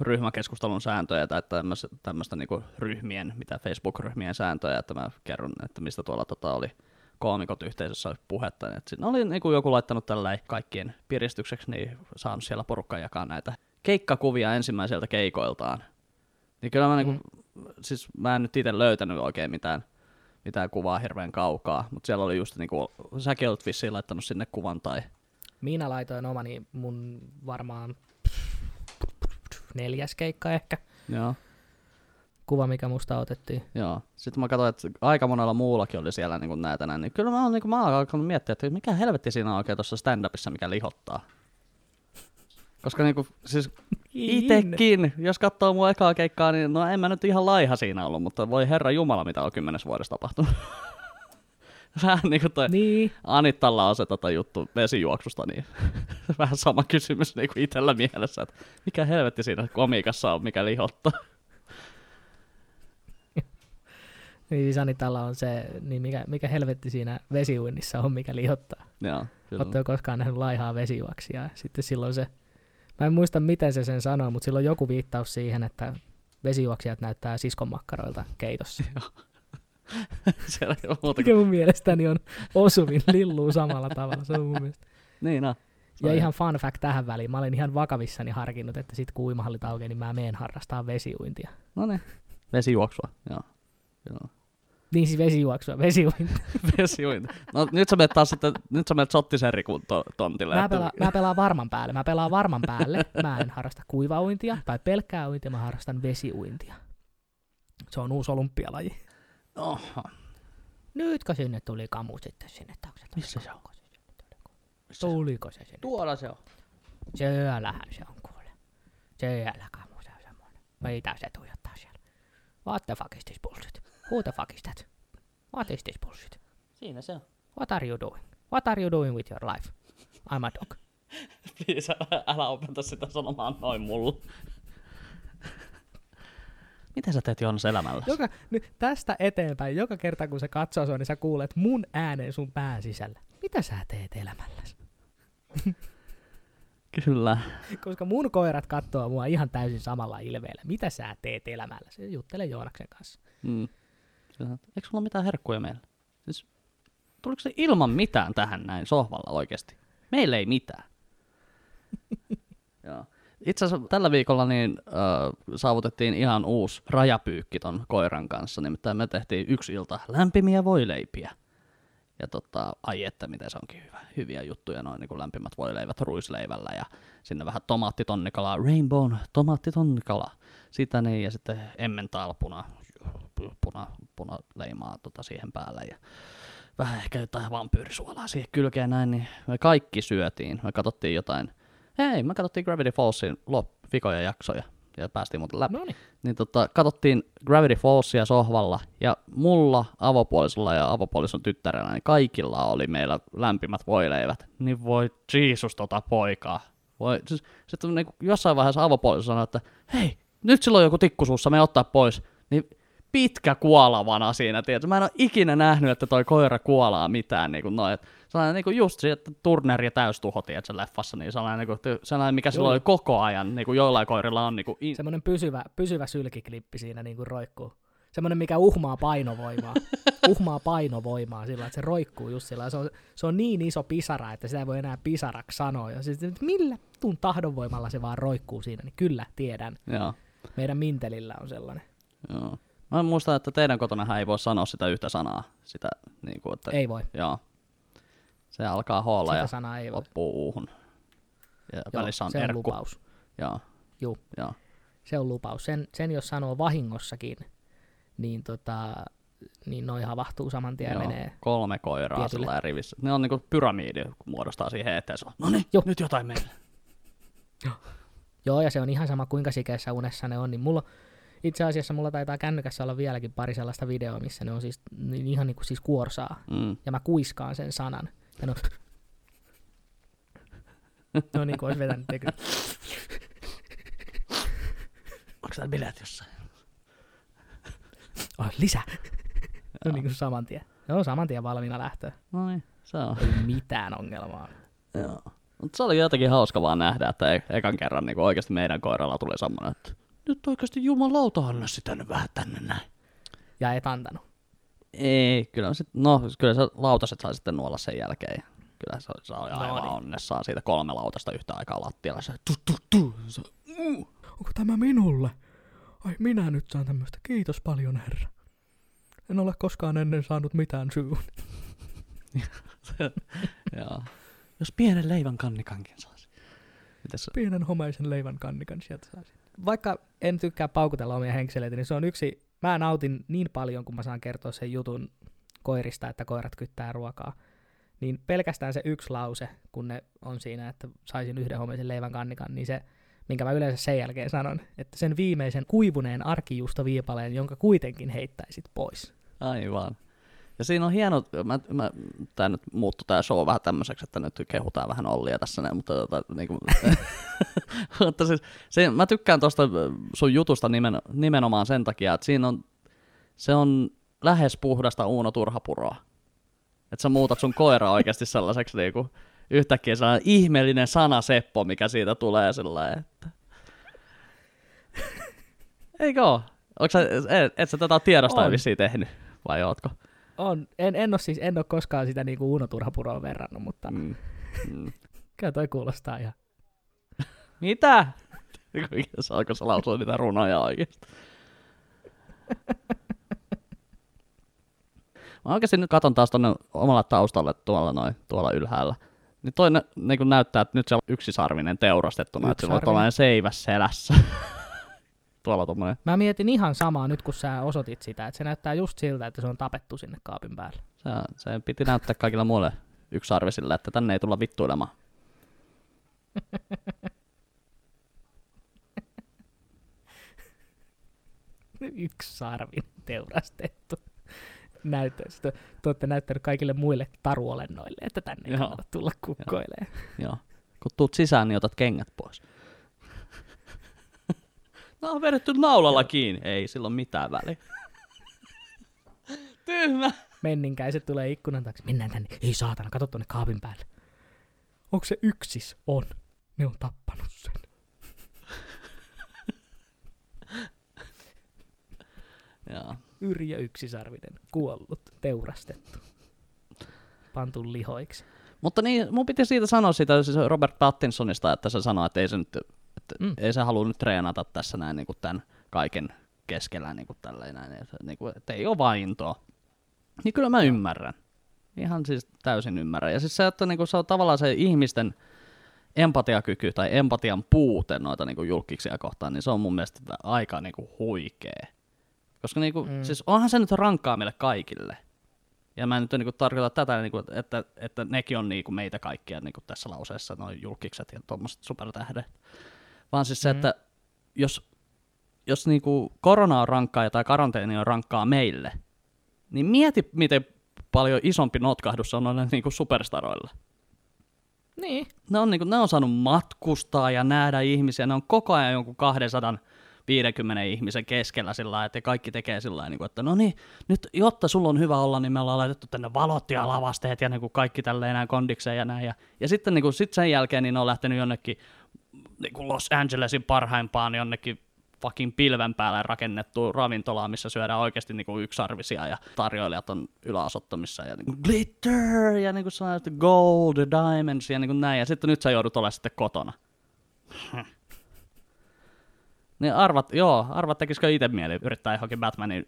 ryhmäkeskustelun sääntöjä tai tämmöistä, tämmöistä niinku ryhmien, mitä Facebook-ryhmien sääntöjä, että mä kerron, että mistä tuolla tota oli koomikot yhteisössä puhetta, että siinä oli niinku joku laittanut tällä kaikkien piristykseksi, niin saanut siellä porukka jakaa näitä keikkakuvia ensimmäiseltä keikoiltaan. Niin kyllä mä, niinku, siis mä en nyt itse löytänyt oikein mitään, mitään kuvaa hirveän kaukaa, mutta siellä oli just niinku, säkin olet vissiin laittanut sinne kuvan tai, Minä laitoin omani mun varmaan neljäs keikka ehkä, joo, kuva mikä musta otettiin. joo. Sitten mä katsoin, että aika monella muullakin oli siellä niinku näitä näin, niin kyllä mä oon niinku, mä oon alkanut miettiä, että mikä helvetti siinä on oikein tuossa stand-upissa, mikä lihottaa. Koska niinku, siis itekin, jos katsoo mun ekaa keikkaa, niin no en mä nyt ihan laiha siinä ollut, mutta voi herra jumala, mitä on kymmenes vuodessa tapahtunut. <laughs> Vähän niinku toi Niin, Anittalla on se tota juttu vesijuoksusta, niin <laughs> vähän sama kysymys niin kuin itsellä mielessä, että mikä helvetti siinä komiikassa on, mikä lihottaa. <laughs> niin Sanitalla on se, niin mikä, mikä helvetti siinä vesiuinnissa on, mikä lihottaa. Joo, kyllä. Oletteko koskaan nähnyt laihaa vesijuoksia? Sitten silloin se, mä en muista miten se sen sanoi, mutta silloin joku viittaus siihen, että vesijuoksijat näyttää siskonmakkaroilta keitossa. <laughs> <laughs> Siellä ei ole muuta kuin... Mikä mun mielestäni on osuvin, lilluu samalla tavalla. Se on mun mielestä. Niin, no. Ja on ihan fun fact tähän väliin. Mä olin ihan vakavissani harkinnut, että sit kun uimahallit aukeaa, niin mä meen harrastaa vesiuintia. No niin. Vesijuoksua, joo. joo. Niin siis vesijuoksua, vesiuintia. <laughs> Vesiuinti. No nyt sä menet taas sitten, nyt sä menet sottiserikun to, tontille. Mä, että- pela, mä pelaan varman päälle. Mä pelaan varman päälle. Mä en harrasta kuivauintia tai pelkkää uintia, mä harrastan vesiuintia. Se on uusi olympialaji. Oho. Nytkö sinne tuli kamu sitten sinne taakse? Missä se on? Tuliko se sinne? Tuolla se on. Siellähän se on kuule. Siellä kamu se on semmoinen. Mitä se tuijottaa siellä? What the fuck is this bullshit? Who the fuck is that? What is this bullshit? Siinä se on. What are you doing? What are you doing with your life? I'm a dog. <laughs> Please, älä, älä opeta sitä sanomaan noin mulle. Mitä sä teet Joonas elämällä? Joka, nyt tästä eteenpäin, joka kerta kun se katsoo sua, niin sä kuulet mun äänen sun pään sisällä. Mitä sä teet elämälläsi? <laughs> Kyllä. Koska mun koirat katsoo mua ihan täysin samalla ilmeellä. Mitä sä teet elämälläsi? Juttele Joonaksen kanssa. Mm. Kyllä. Eikö sulla mitään herkkuja meillä? Siis, tuliko se ilman mitään tähän näin sohvalla oikeasti? Meillä ei mitään. <laughs> Joo. Itse asiassa tällä viikolla niin, äh, saavutettiin ihan uusi rajapyykki ton koiran kanssa. Nimittäin me tehtiin yksi ilta lämpimiä voileipiä. Ja tota, ai että miten se onkin hyvä. Hyviä juttuja, noin niin kuin lämpimät voileivät ruisleivällä ja sinne vähän tomaattitonnikalaa, rainbow tomaattitonnikala. Sitä niin ja sitten emmental puna, puna, leimaa tota siihen päälle ja vähän ehkä jotain vampyyrisuolaa siihen kylkeen näin, niin me kaikki syötiin. Me katsottiin jotain, hei, me katsottiin Gravity Fallsin lop, vikoja jaksoja ja päästiin muuten läpi No niin. tota, katsottiin Gravity Fallsia sohvalla, ja mulla, avopuolisolla ja avopuolison tyttärellä, niin kaikilla oli meillä lämpimät voileivät. Niin voi Jeesus tota poikaa. Voi, siis, sitten niin jossain vaiheessa avopuoliso sanoi, että hei, nyt sillä on joku tikkusuussa, me ottaa pois. Niin pitkä kuolavana siinä, tiedätkö? Mä en ole ikinä nähnyt, että toi koira kuolaa mitään, niin kuin noin. Sellainen niin kuin just se, että Turner ja täystuho, tiedätkö, leffassa, niin sellainen, niin kuin, sellainen mikä sillä Joo. oli koko ajan, niin kuin joillain koirilla on niin kuin, in... Semmoinen pysyvä, pysyvä sylkiklippi siinä niin kuin roikkuu. semmoinen, mikä uhmaa painovoimaa. <laughs> uhmaa painovoimaa sillä, että se roikkuu just sillä. Se on, se on niin iso pisara, että sitä ei voi enää pisaraksi sanoa. Ja sitten, että millä tuun tahdonvoimalla se vaan roikkuu siinä, niin kyllä tiedän. Joo. Meidän Mintelillä on sellainen. Joo. Mä muistan, että teidän kotonahan ei voi sanoa sitä yhtä sanaa. Sitä, niin kuin, että, Ei voi. Joo. Se alkaa hoolla ja sanaa ei voi. loppuu uuhun. Ja Joo, välissä on se on erkku. lupaus. Joo. Juu. Joo. Se on lupaus. Sen, sen jos sanoo vahingossakin, niin, tota, niin noi havahtuu saman tien Joo. menee. Kolme koiraa sillä rivissä. Ne on niinku pyramidi, kun muodostaa siihen eteen. Se on, no niin, Joo. nyt jotain meille. Joo, ja se on ihan sama kuinka sikeässä unessa ne on, niin mulla itse asiassa mulla taitaa kännykässä olla vieläkin pari sellaista videoa, missä ne on siis niin ihan niin kuin siis kuorsaa. Mm. Ja mä kuiskaan sen sanan. Ja no, no niin kuin olisi vetänyt tekö. Onko täällä bileet jossain? Oh, lisä! no niin kuin saman tien. Joo, saman tien valmiina lähtöä. No niin, se on. Ei mitään ongelmaa. Joo. Mutta se oli jotenkin hauska vaan nähdä, että e- ekan kerran niin oikeasti meidän koiralla tuli semmoinen, että nyt oikeasti jumalauta anna sitä nyt vähän tänne näin. Ja et antanut. Ei, kyllä, sit, no, kyllä se lautaset sai sitten nuolla sen jälkeen. Kyllä se, se oli No aivan niin. onnessaan siitä kolme lautasta yhtä aikaa lattialla. Se, tu, tu, tu, se, uh. Onko tämä minulle? Ai minä nyt saan tämmöistä. Kiitos paljon, herra. En ole koskaan ennen saanut mitään syyn. <laughs> Joo. Jos pienen leivän kannikankin saisi. Mites se? Pienen homeisen leivän kannikan sieltä saisin. Vaikka en tykkää paukutella omia henkseleitä, niin se on yksi... Mä nautin niin paljon, kun mä saan kertoa sen jutun koirista, että koirat kyttää ruokaa. Niin pelkästään se yksi lause, kun ne on siinä, että saisin yhden homeisen leivän kannikan, niin se, minkä mä yleensä sen jälkeen sanon, että sen viimeisen kuivuneen arkijuustoviipaleen, jonka kuitenkin heittäisit pois. Aivan. Ja siinä on hieno, mä, mä, tää nyt muuttui tää show vähän tämmöiseksi, että nyt kehutaan vähän Ollia tässä näin, mutta, tota, niin kuin, <laughs> <laughs> mutta siis, se, mä tykkään tuosta sun jutusta nimen, nimenomaan sen takia, että siinä on, se on lähes puhdasta Uuno Turhapuroa. Että sä muutat sun koira oikeasti sellaiseksi niinku, yhtäkkiä sellainen ihmeellinen sana Seppo, mikä siitä tulee sellainen, että... <laughs> Eikö oo? Sä, et, et sä tätä tiedosta On. vissiin tehnyt, vai ootko? On, en, en, ole siis, en ole koskaan sitä niin kuin Uno Turhapuroon verrannut, mutta mm. Mm. Kyllä toi kuulostaa ihan... Mitä? <laughs> Saako sä lausua niitä runoja oikeesti? Mä oikeasti nyt katon taas tonne omalla taustalle tuolla noin, tuolla ylhäällä. Niin toi niin näyttää, että nyt se on yksisarvinen teurastettuna, että sillä on Yksisarvinen. tuollainen seiväs selässä. <laughs> tuolla tommonen. Mä mietin ihan samaa nyt, kun sä osoitit sitä, että se näyttää just siltä, että se on tapettu sinne kaapin päälle. Se, se piti näyttää kaikilla muille yksisarvisille, että tänne ei tulla vittuilemaan. <laughs> Yksi sarvi teurastettu. Sitä, te olette näyttänyt kaikille muille taruolennoille, että tänne ei Joo. kannata tulla kukkoilemaan. Joo. Kun tuut sisään, niin otat kengät pois. No on vedetty naulalla kiinni. Ei sillä ole mitään väliä. <laughs> Tyhmä. Menninkäiset tulee ikkunan taakse. Mennään tänne. Ei saatana, kato tuonne kaapin päälle. Onko se yksis? On. Ne on tappanut sen. <laughs> Joo. Yrjö yksisarvinen, kuollut, teurastettu. Pantu lihoiksi. Mutta niin, mun piti siitä sanoa siitä siis Robert Pattinsonista, että se sanoi, että ei se, nyt, että Mm. ei se halua nyt treenata tässä näin niin kuin tämän kaiken keskellä niin kuin tälleen näin, että, niin kuin, että ei ole vaan intoa. Niin kyllä mä ymmärrän. Ihan siis täysin ymmärrän. Ja siis se, että niin kuin se on tavallaan se ihmisten empatiakyky tai empatian puute noita niin kuin julkiksia kohtaan, niin se on mun mielestä aika niin kuin huikea. Koska niin kuin, mm. siis onhan se nyt rankkaa meille kaikille. Ja mä en nyt niin kuin, tarkoita tätä, niin kuin, että, että nekin on niin kuin meitä kaikkia niin kuin tässä lauseessa, noin julkikset ja tuommoiset supertähdet. Vaan siis se, Mm. että jos, jos niin kuin korona on rankkaa tai karanteeni on rankkaa meille, niin mieti, miten paljon isompi notkahdus on noille niin kuin superstaroille. Niin. Ne on, niin kuin, ne on saanut matkustaa ja nähdä ihmisiä, ne on koko ajan jonkun 250 ihmisen keskellä sillä että kaikki tekee sillä niin että no niin, nyt jotta sulla on hyvä olla, niin me ollaan laitettu tänne valot ja lavasteet ja niin kuin kaikki tälleen näin kondikseen ja näin. Ja, ja sitten niin kuin, sit sen jälkeen niin ne on lähtenyt jonnekin niin kuin Los Angelesin parhaimpaan jonnekin fucking pilven päälle rakennettu ravintolaa, missä syödään oikeasti niinku yksarvisia ja tarjoilijat on yläasottomissa ja niinku glitter ja niinku sellaista gold, diamonds ja niinku näin. Ja sitten nyt sä joudut olemaan sitten kotona. <laughs> Niin arvat, joo, arvat tekisikö itse mieli yrittää johonkin Batmanin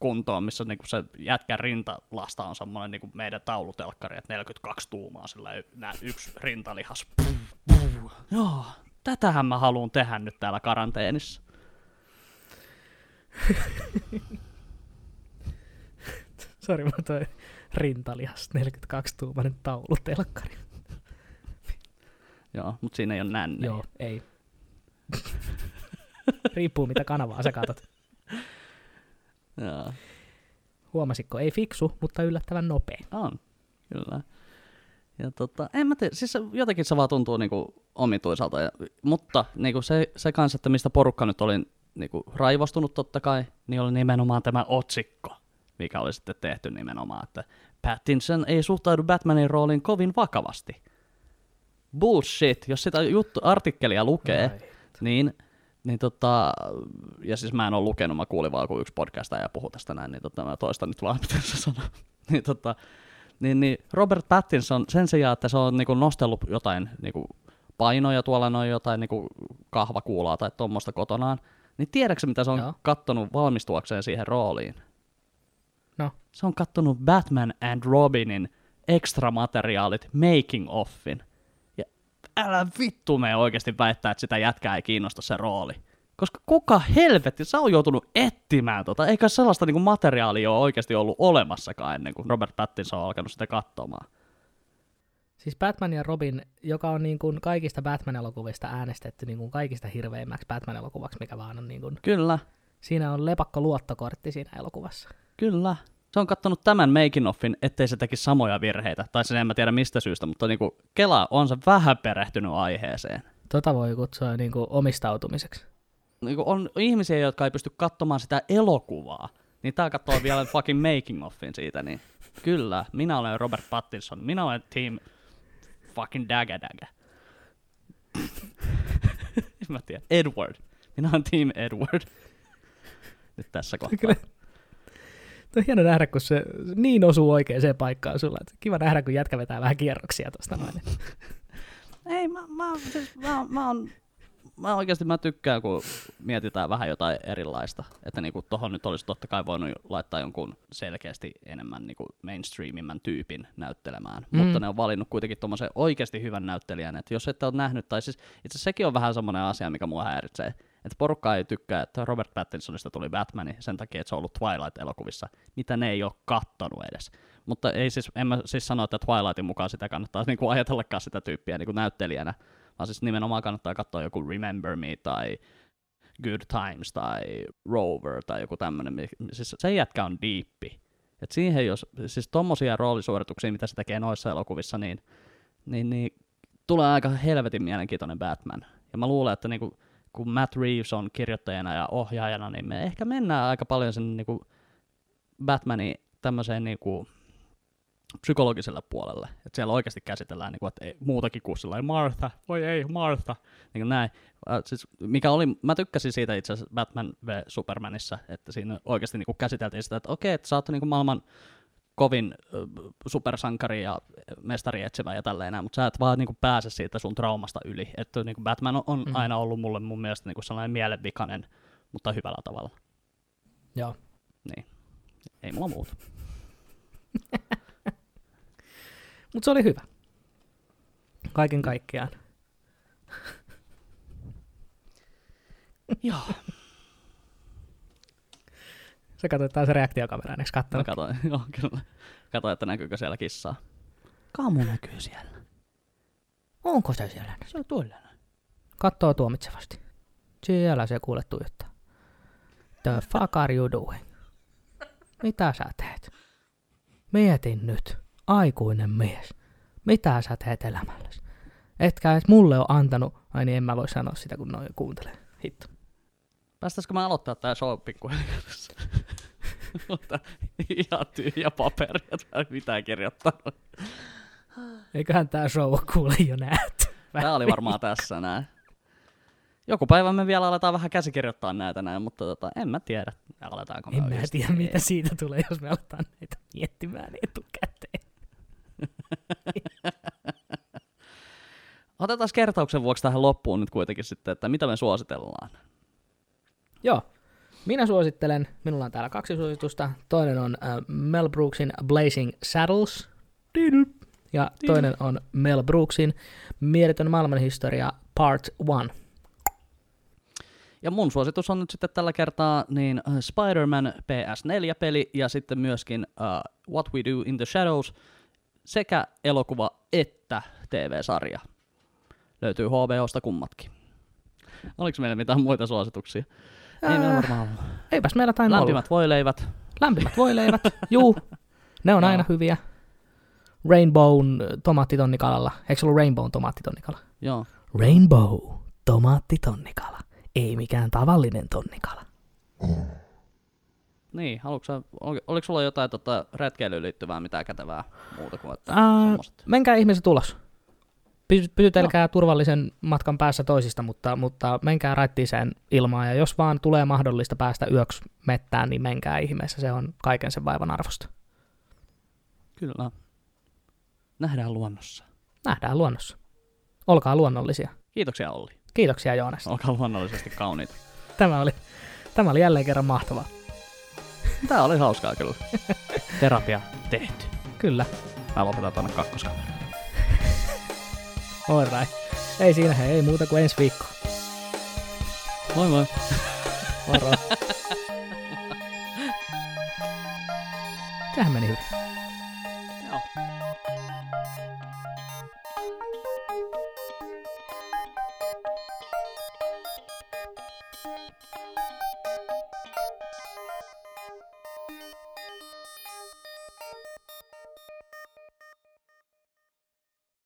kuntoon, missä niinku se jätkän rintalasta on semmoinen niinku meidän taulutelkkari, että 42 tuumaa sillä yksi rintalihas. Puh, puh. Joo, tätähän mä haluan tehdä nyt täällä karanteenissa. <laughs> Sori, mä toi rintalihas 42-tuumainen taulutelkkari. <laughs> Joo, mutta siinä ei ole nänne. Joo, ei. <laughs> Riippuu mitä kanavaa sä katot. Joo. Huomasitko? Ei fiksu, mutta yllättävän nopea. On, kyllä. Ja tota, en mä tiedä, siis se, jotenkin se vaan tuntuu niinku omituisalta, ja, mutta niinku se, se kanssa, että mistä porukka nyt oli niinku raivostunut totta kai, niin oli nimenomaan tämä otsikko, mikä oli sitten tehty nimenomaan, että Pattinson ei suhtaudu Batmanin rooliin kovin vakavasti. Bullshit, jos sitä juttu, artikkelia lukee, Right. niin, niin tota, ja siis mä en ole lukenut, mä kuulin vaan kun yksi podcast ja puhuu tästä näin, niin tota, mä toistan nyt vaan, <laughs> mitä se sanoo. niin, tota, niin, niin Robert Pattinson sen sijaan, että se on niinku nostellut jotain niinku painoja tuolla noin jotain niinku kahvakuulaa tai tuommoista kotonaan, niin tiedätkö mitä se on Joo. kattonut valmistuakseen siihen rooliin? No, Se on kattonut Batman and Robinin extra materiaalit making offin. Ja älä vittu me oikeasti väittää, että sitä jätkää ei kiinnosta se rooli. Koska kuka helvetti, sä on joutunut etsimään tota, eikä sellaista niinku materiaalia ole oikeasti ollut olemassakaan ennen kuin Robert Pattinson on alkanut sitä katsomaan. siis Batman ja Robin, joka on niin kuin kaikista Batman-elokuvista äänestetty niin kuin kaikista hirveimmäksi Batman-elokuvaksi, mikä vaan on niin kuin, Kyllä, siinä on lepakko luottokortti siinä elokuvassa. kyllä. Se on kattonut tämän making offin, ettei se tekisi samoja virheitä. Tai sen en mä tiedä mistä syystä, mutta niinku Kela on se vähän perehtynyt aiheeseen. Tota voi kutsua niin kuin omistautumiseksi. Niin on ihmisiä, jotka ei pysty katsomaan sitä elokuvaa, niin tää katsoo vielä <laughs> fucking making offin siitä, niin kyllä, minä olen Robert Pattinson, minä olen team fucking Daga Daga. <laughs> en mä tiedä, Edward. Minä olen team Edward. Nyt tässä kohtaa. Kyllä. Tuo on hieno nähdä, kun se niin osuu oikeaan paikkaan sulla. Kiva nähdä, kun jätkä vetää vähän kierroksia tuosta noin. Ei, mä, mä, siis, mä, mä, on, mä oikeasti mä tykkään, kun mietitään vähän jotain erilaista. Että niinku tohon nyt olisi totta kai voinut laittaa jonkun selkeästi enemmän niinku mainstreamimman tyypin näyttelemään. Mm. Mutta ne on valinnut kuitenkin tuommoisen oikeasti hyvän näyttelijän. Että jos ette ole nähnyt, tai siis itse sekin on vähän semmoinen asia, mikä mua häiritsee. Että porukka ei tykkää, että Robert Pattinsonista tuli Batmani sen takia, että se on ollut Twilight-elokuvissa, mitä ne ei ole kattonut edes. Mutta ei siis, en mä siis sano, että Twilightin mukaan sitä kannattaa niin kuin ajatellakaan sitä tyyppiä niin kuin näyttelijänä, vaan siis nimenomaan kannattaa katsoa joku Remember Me tai Good Times tai Rover tai joku tämmöinen. Siis se jätkä on diippi. Et siihen jos, siis tommosia roolisuorituksia, mitä se tekee noissa elokuvissa, niin, niin, niin tulee aika helvetin mielenkiintoinen Batman. Ja mä luulen, että niinku, kun Matt Reeves on kirjoittajana ja ohjaajana, niin me ehkä mennään aika paljon sen niinku Batmanin tämmöiseen niinku psykologiselle puolelle. Että siellä oikeasti käsitellään, niinku, että ei, muutakin kuin sellainen Martha, voi ei, Martha, niin kuin näin. Äh, siis, mikä oli, mä tykkäsin siitä itse asiassa Batman v Supermanissa, että siinä oikeasti niinku käsiteltiin sitä, että okei, että sä oot niinku maailman kovin ö, supersankari ja mestari etsivä ja tälleen näin, mutta sä et vaan niinku pääse siitä sun traumasta yli. Että niinku Batman on, on Mhm. aina ollut mulle mun mielestä niinku sellainen mielenvikainen, mutta hyvällä tavalla. Joo. Niin. Ei mulla muuta. <laughs> Mutta se oli hyvä. Kaiken kaikkiaan. <laughs> Joo. Se katsoit taas reaktiokameraan, eikö Mä kattonut? katoin, <laughs> joo, kyllä. Katoin, että näkyykö siellä kissaa. Kamu näkyy siellä. Onko se siellä? Se on tuolla. Kattoo tuomitsevasti. Siellä se kuule tuijottaa. The fuck are you doing? Mitä sä teet? Mietin nyt. Aikuinen mies. Mitä sä teet elämälläsi? Etkä et mulle ole antanut... Ai niin, en mä voi sanoa sitä, kun noin kuuntelee. Hitto. Päästäisikö mä aloittaa tää show pikkuhiljaa <laughs> tässä? Mutta ihan tyhjä paperi, että mitään kirjoittanut. Eiköhän tää show kuule jo nähty. Tää oli varmaan tässä näin. Joku päivä me vielä aletaan vähän käsikirjoittaa näitä näin, mutta tota, en mä tiedä, aletaanko me En mä tiedä, mitä siitä tulee, jos me aletaan näitä miettimään etukäteen. <laughs> Otetaan kertauksen vuoksi tähän loppuun nyt kuitenkin sitten, että mitä me suositellaan. Joo. Minä suosittelen, minulla on täällä kaksi suositusta. Toinen on äh, Mel Brooksin Blazing Saddles. Ja toinen on Mel Brooksin Mieletön maailmanhistoria Part 1. Ja mun suositus on nyt sitten tällä kertaa niin äh, Spider-Man PS4-peli ja sitten myöskin uh, What We Do in the Shadows sekä elokuva että TV-sarja. Löytyy HBOsta kummatkin. Oliko meillä mitään muita suosituksia? Ei meillä Ää, varmaan ollut. Eipäs meillä tainnut olla. Lämpimät voileivät. Lämpimät voileivät. Juu, ne on Joo. aina hyviä. Rainbown tomaattitonnikalalla. Eikö se ollut Rainbow tomaattitonnikala? Joo. Rainbow tomaattitonnikala. Ei mikään tavallinen tonnikala. Niin, haluatko oliko sulla jotain tota, retkeilyyn liittyvää mitään kätevää muuta kuin että semmoset? menkää ihmiset ulos. Py- Pysytelkää turvallisen matkan päässä toisista, mutta, mutta menkää raittiiseen ilmaan. Ja jos vaan tulee mahdollista päästä yöksi mettään, niin menkää ihmeessä. Se on kaiken sen vaivan arvosta. Kyllä. Nähdään luonnossa. Nähdään luonnossa. Olkaa luonnollisia. Kiitoksia Olli. Kiitoksia Joonas. Olkaa luonnollisesti kauniita. Tämä oli, tämä oli jälleen kerran mahtavaa. Tää oli hauskaa kyllä. <laughs> Terapia tehty. Kyllä. Mä lopetan tonne kakkoskameraan. Alright. Ei siinä he, ei muuta kuin ensi viikko. Moi moi. <laughs> Moro. Sehän meni hyvin. Joo.